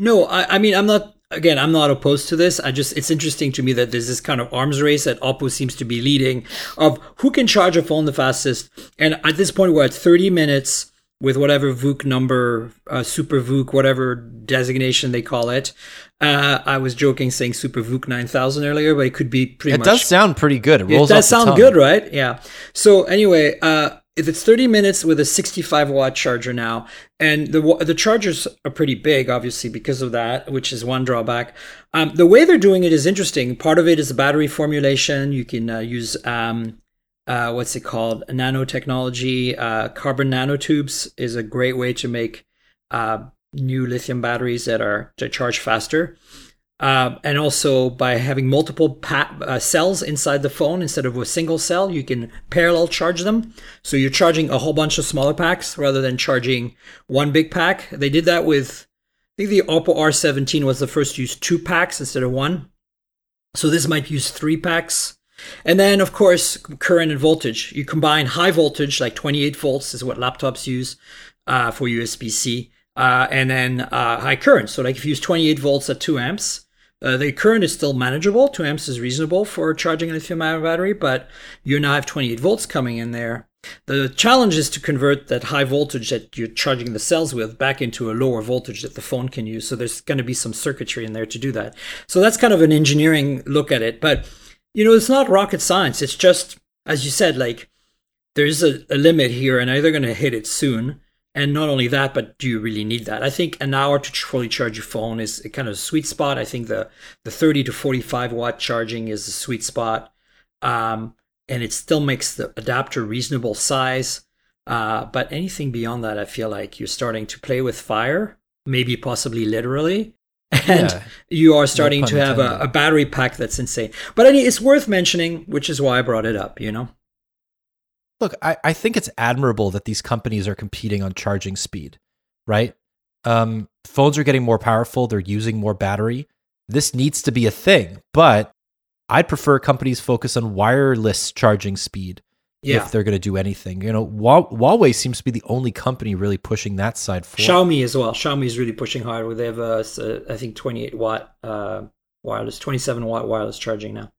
S2: no, I, I mean I'm not again, I'm not opposed to this. I just it's interesting to me that there's this kind of arms race that Oppo seems to be leading of who can charge a phone the fastest. And at this point, we're at 30 minutes with whatever VOOC number, uh, Super VOOC, whatever designation they call it. Uh, I was joking saying Super VOOC 9000 earlier, but it could be pretty
S3: it
S2: much.
S3: does sound pretty good. It
S2: It does sound good, right? Yeah. So anyway, uh, if it's 30 minutes with a 65 watt charger now, and the the chargers are pretty big, obviously because of that, which is one drawback. Um, the way they're doing it is interesting. Part of it is the battery formulation. You can uh, use um, uh, what's it called? Nanotechnology. Uh, carbon nanotubes is a great way to make uh, new lithium batteries that are to charge faster. Uh, and also by having multiple pa- uh, cells inside the phone instead of a single cell, you can parallel charge them. So you're charging a whole bunch of smaller packs rather than charging one big pack. They did that with, I think the Oppo R17 was the first to use two packs instead of one. So this might use three packs. And then, of course, current and voltage. You combine high voltage, like 28 volts, is what laptops use uh, for USB C, uh, and then uh, high current. So, like if you use 28 volts at 2 amps, uh, the current is still manageable. 2 amps is reasonable for charging a lithium ion battery, but you now have 28 volts coming in there. The challenge is to convert that high voltage that you're charging the cells with back into a lower voltage that the phone can use. So there's going to be some circuitry in there to do that. So that's kind of an engineering look at it. But, you know, it's not rocket science. It's just, as you said, like there's a, a limit here and either going to hit it soon. And not only that, but do you really need that? I think an hour to fully charge your phone is a kind of a sweet spot. I think the, the 30 to 45 watt charging is a sweet spot. Um, and it still makes the adapter reasonable size. Uh, but anything beyond that, I feel like you're starting to play with fire, maybe possibly literally. *laughs* And
S3: Yeah.
S2: you are starting
S3: pun
S2: to have a, a battery pack that's insane. But any, it's worth mentioning, which is why I brought it up, you know?
S3: Look, I, I think it's admirable that these companies are competing on charging speed, right? Um, phones are getting more powerful, they're using more battery. This needs to be a thing, but I'd prefer companies focus on wireless charging speed
S2: Yeah.
S3: if they're going to do anything. You know, Huawei seems to be the only company really pushing that side forward.
S2: Xiaomi as well. Xiaomi is really pushing hard. Have, uh, uh, I think, 28 watt uh, wireless, 27 watt wireless charging now.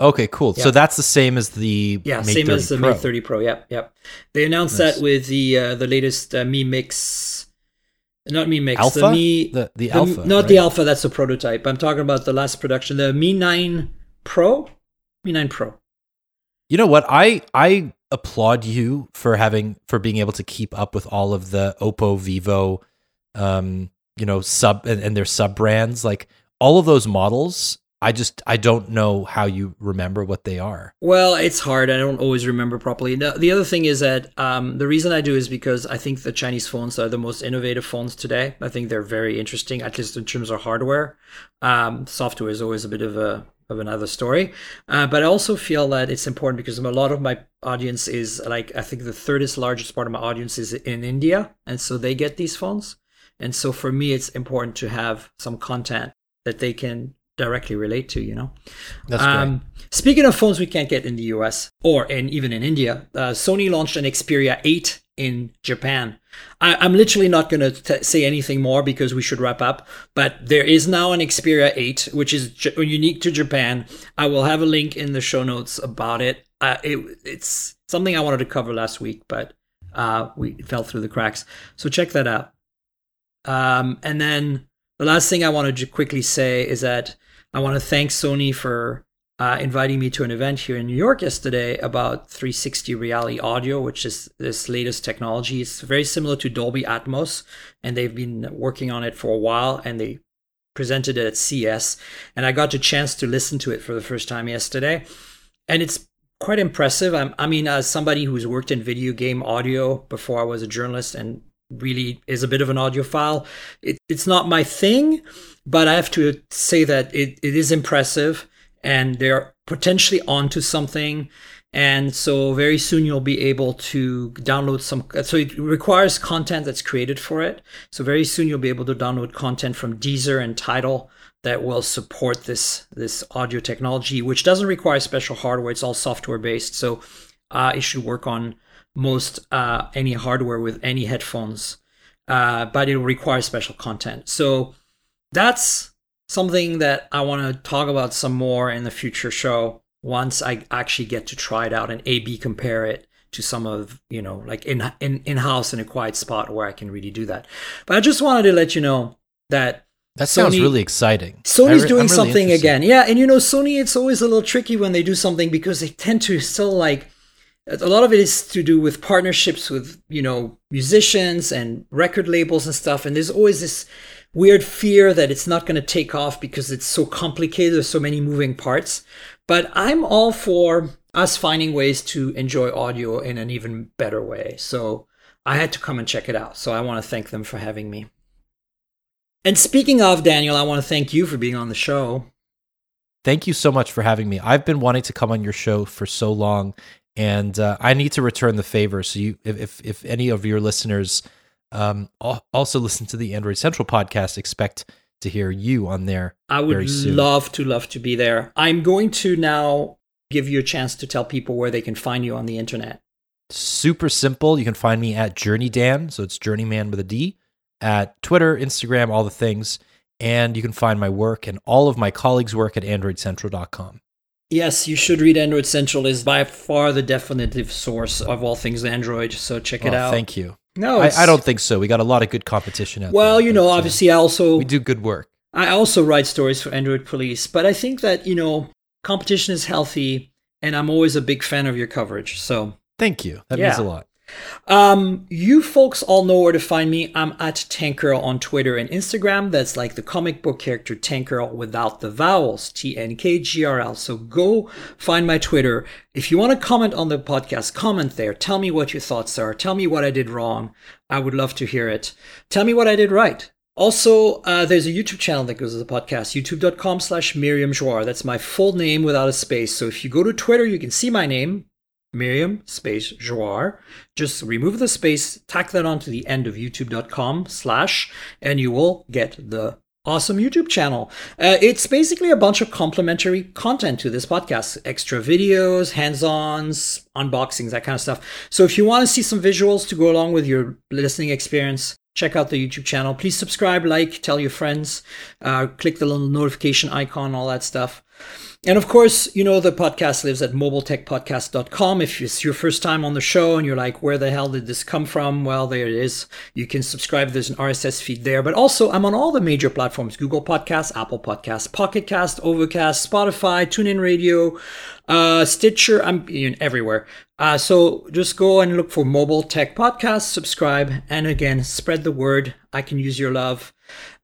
S3: Okay, cool. So that's the same as the
S2: Yeah,
S3: Mate
S2: same
S3: 30
S2: as the
S3: Pro.
S2: Mate 30 Pro. Yep, yep. They announced
S3: Nice.
S2: that with the uh, the latest uh, Mi Mix, not Mi Mix,
S3: Alpha?
S2: the Mi,
S3: The- the Alpha,
S2: not the? Alpha. That's a prototype. I'm talking about the last production, the Mi 9 Pro, Mi 9 Pro.
S3: You know what? I I applaud you for having for being able to keep up with all of the Oppo, Vivo, um, you know, sub and, and their sub brands. Like all of those models, I just I don't know how you remember what they are.
S2: Well, it's hard. I don't always remember properly. The other thing is that um, the reason I do is because I think the Chinese phones are the most innovative phones today. I think they're very interesting, at least in terms of hardware. Um, software is always a bit of a of another story. Uh, but I also feel that it's important because a lot of my audience is like I think the thirdest largest part of my audience is in India, and so they get these phones. And so for me, it's important to have some content that they can directly relate to. You know.
S3: That's great.
S2: Um, speaking of phones we can't get in the US or in even in India, uh, Sony launched an Xperia 8 in Japan. I, I'm literally not going to say anything more because we should wrap up. But there is now an Xperia 8, which is j- unique to Japan. I will have a link in the show notes about it. Uh, it it's something I wanted to cover last week, but uh, we fell through the cracks. So check that out. Um, and then the last thing I wanted to quickly say is that I want to thank Sony for uh, inviting me to an event here in New York yesterday about 360 Reality Audio, which is this latest technology. It's very similar to Dolby Atmos, and they've been working on it for a while, and they presented it at CES, and I got a chance to listen to it for the first time yesterday, and it's quite impressive. I'm, I mean, as somebody who's worked in video game audio before I was a journalist and really is a bit of an audiophile, it, it's not my thing, but I have to say that it, it is impressive and they're potentially onto something. And so very soon you'll be able to download some. So it requires content that's created for it. So very soon you'll be able to download content from Deezer and Tidal that will support this this audio technology, which doesn't require special hardware. It's all software based. So uh, it should work on most uh, any hardware with any headphones, uh, but it'll require special content. So that's something that I want to talk about some more in the future show once I actually get to try it out and A B compare it to some of you know like in in in house in a quiet spot where I can really do that. But I just wanted to let you know that
S3: that sounds
S2: Sony-
S3: really exciting.
S2: Sony's
S3: re-
S2: doing
S3: really
S2: something
S3: interested.
S2: again. Yeah, and you know, Sony, it's always a little tricky when they do something because they tend to still like a lot of it is to do with partnerships with, you know, musicians and record labels and stuff. And there's always this weird fear that it's not going to take off because it's so complicated. There's so many moving parts. But I'm all for us finding ways to enjoy audio in an even better way. So I had to come and check it out. So I want to thank them for having me. And speaking of Daniel, I want to thank you for being on the show.
S3: Thank you so much for having me. I've been wanting to come on your show for so long, and uh, I need to return the favor. So, you, if if, if any of your listeners um, also listen to the Android Central podcast, expect to hear you on there.
S2: I would love to love to be there. I'm going to now give you a chance to tell people where they can find you on the internet.
S3: Super simple. You can find me at Journey Dan, so it's Journeyman with a D, at Twitter, Instagram, all the things. And you can find my work and all of my colleagues' work at AndroidCentral.com.
S2: Yes, you should read Android Central is by far the definitive source of all things Android. So check it
S3: Oh,
S2: out.
S3: Thank you.
S2: No,
S3: I,
S2: it's-
S3: I don't think so. We got a lot of good competition out
S2: Well,
S3: there.
S2: you know,
S3: uh,
S2: obviously, I also
S3: we do good work.
S2: I also write stories for Android Police, but I think that you know competition is healthy, and I'm always a big fan of your coverage. So
S3: Thank you. That
S2: Yeah.
S3: means a lot.
S2: Um, you folks all know where to find me. I'm at Tankgirl on Twitter and Instagram. That's like the comic book character Tankgirl without the vowels, T N K G R L. So go find my Twitter. If you want to comment on the podcast, comment there. Tell me what your thoughts are. Tell me what I did wrong. I would love to hear it. Tell me what I did right. Also, uh, there's a YouTube channel that goes with the podcast, youtube.com slash Myriam Joire. That's my full name without a space. So if you go to Twitter, you can see my name, Myriam space Joire. Just remove the space, tack that onto the end of youtube.com slash, and you will get the awesome YouTube channel. Uh, it's basically a bunch of complimentary content to this podcast extra videos, hands ons, unboxings, that kind of stuff. So if you want to see some visuals to go along with your listening experience, check out the YouTube channel. Please subscribe, like, tell your friends, uh, click the little notification icon, all that stuff. And of course, you know, the podcast lives at mobiletechpodcast.com. If it's your first time on the show and you're like, where the hell did this come from? Well, there it is. You can subscribe. There's an RSS feed there. But also, I'm on all the major platforms Google Podcasts, Apple Podcasts, Pocket Cast, Overcast, Spotify, TuneIn Radio, uh, Stitcher. I'm you know, everywhere. Uh, so just go and look for Mobile Tech Podcast, subscribe, and again, spread the word. I can use your love.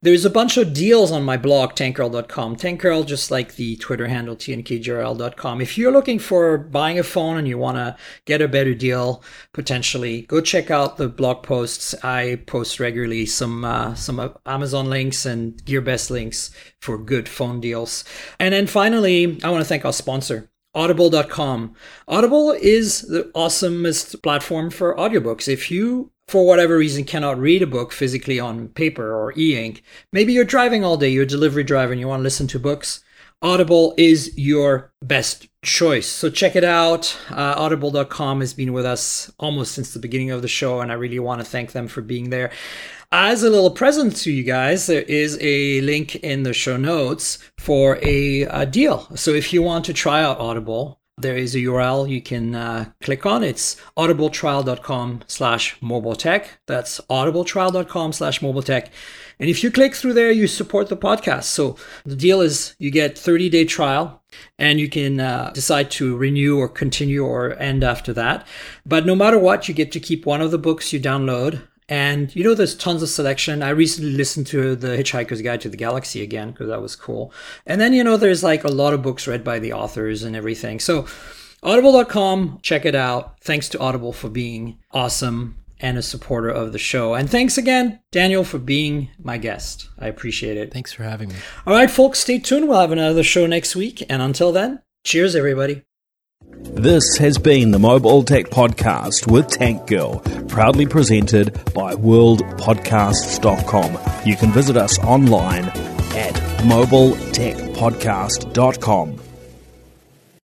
S2: There's a bunch of deals on my blog, tankgirl.com. Tankgirl, just like the Twitter handle, tnkgrl.com. If you're looking for buying a phone and you want to get a better deal, potentially, go check out the blog posts. I post regularly some uh, some Amazon links and GearBest links for good phone deals. And then finally, I want to thank our sponsor. Audible.com. Audible is the awesomest platform for audiobooks. If you for whatever reason cannot read a book physically on paper or e-ink maybe you're driving all day you're a delivery driver and you want to listen to books audible is your best choice. So check it out. Uh, audible.com has been with us almost since the beginning of the show and i really want to thank them for being there. As a little present to you guys there is a link in the show notes for a, a deal. So if you want to try out audible there is a URL you can uh, click on. It's audibletrial.com slash mobiletech. That's audibletrial.com slash mobiletech. And if you click through there, you support the podcast. So the deal is you get 30 day trial and you can uh, decide to renew or continue or end after that. But no matter what, you get to keep one of the books you download. And you know, there's tons of selection. I recently listened to The Hitchhiker's Guide to the Galaxy again because that was cool. And then, you know, there's like a lot of books read by the authors and everything. So, audible.com, check it out. Thanks to Audible for being awesome and a supporter of the show. And thanks again, Daniel, for being my guest. I appreciate it.
S3: Thanks for having me.
S2: All right, folks, stay tuned. We'll have another show next week. And until then, cheers, everybody.
S1: This has been the Mobile Tech Podcast with Tank Girl, proudly presented by worldpodcasts.com. You can visit us online at mobiletechpodcast.com.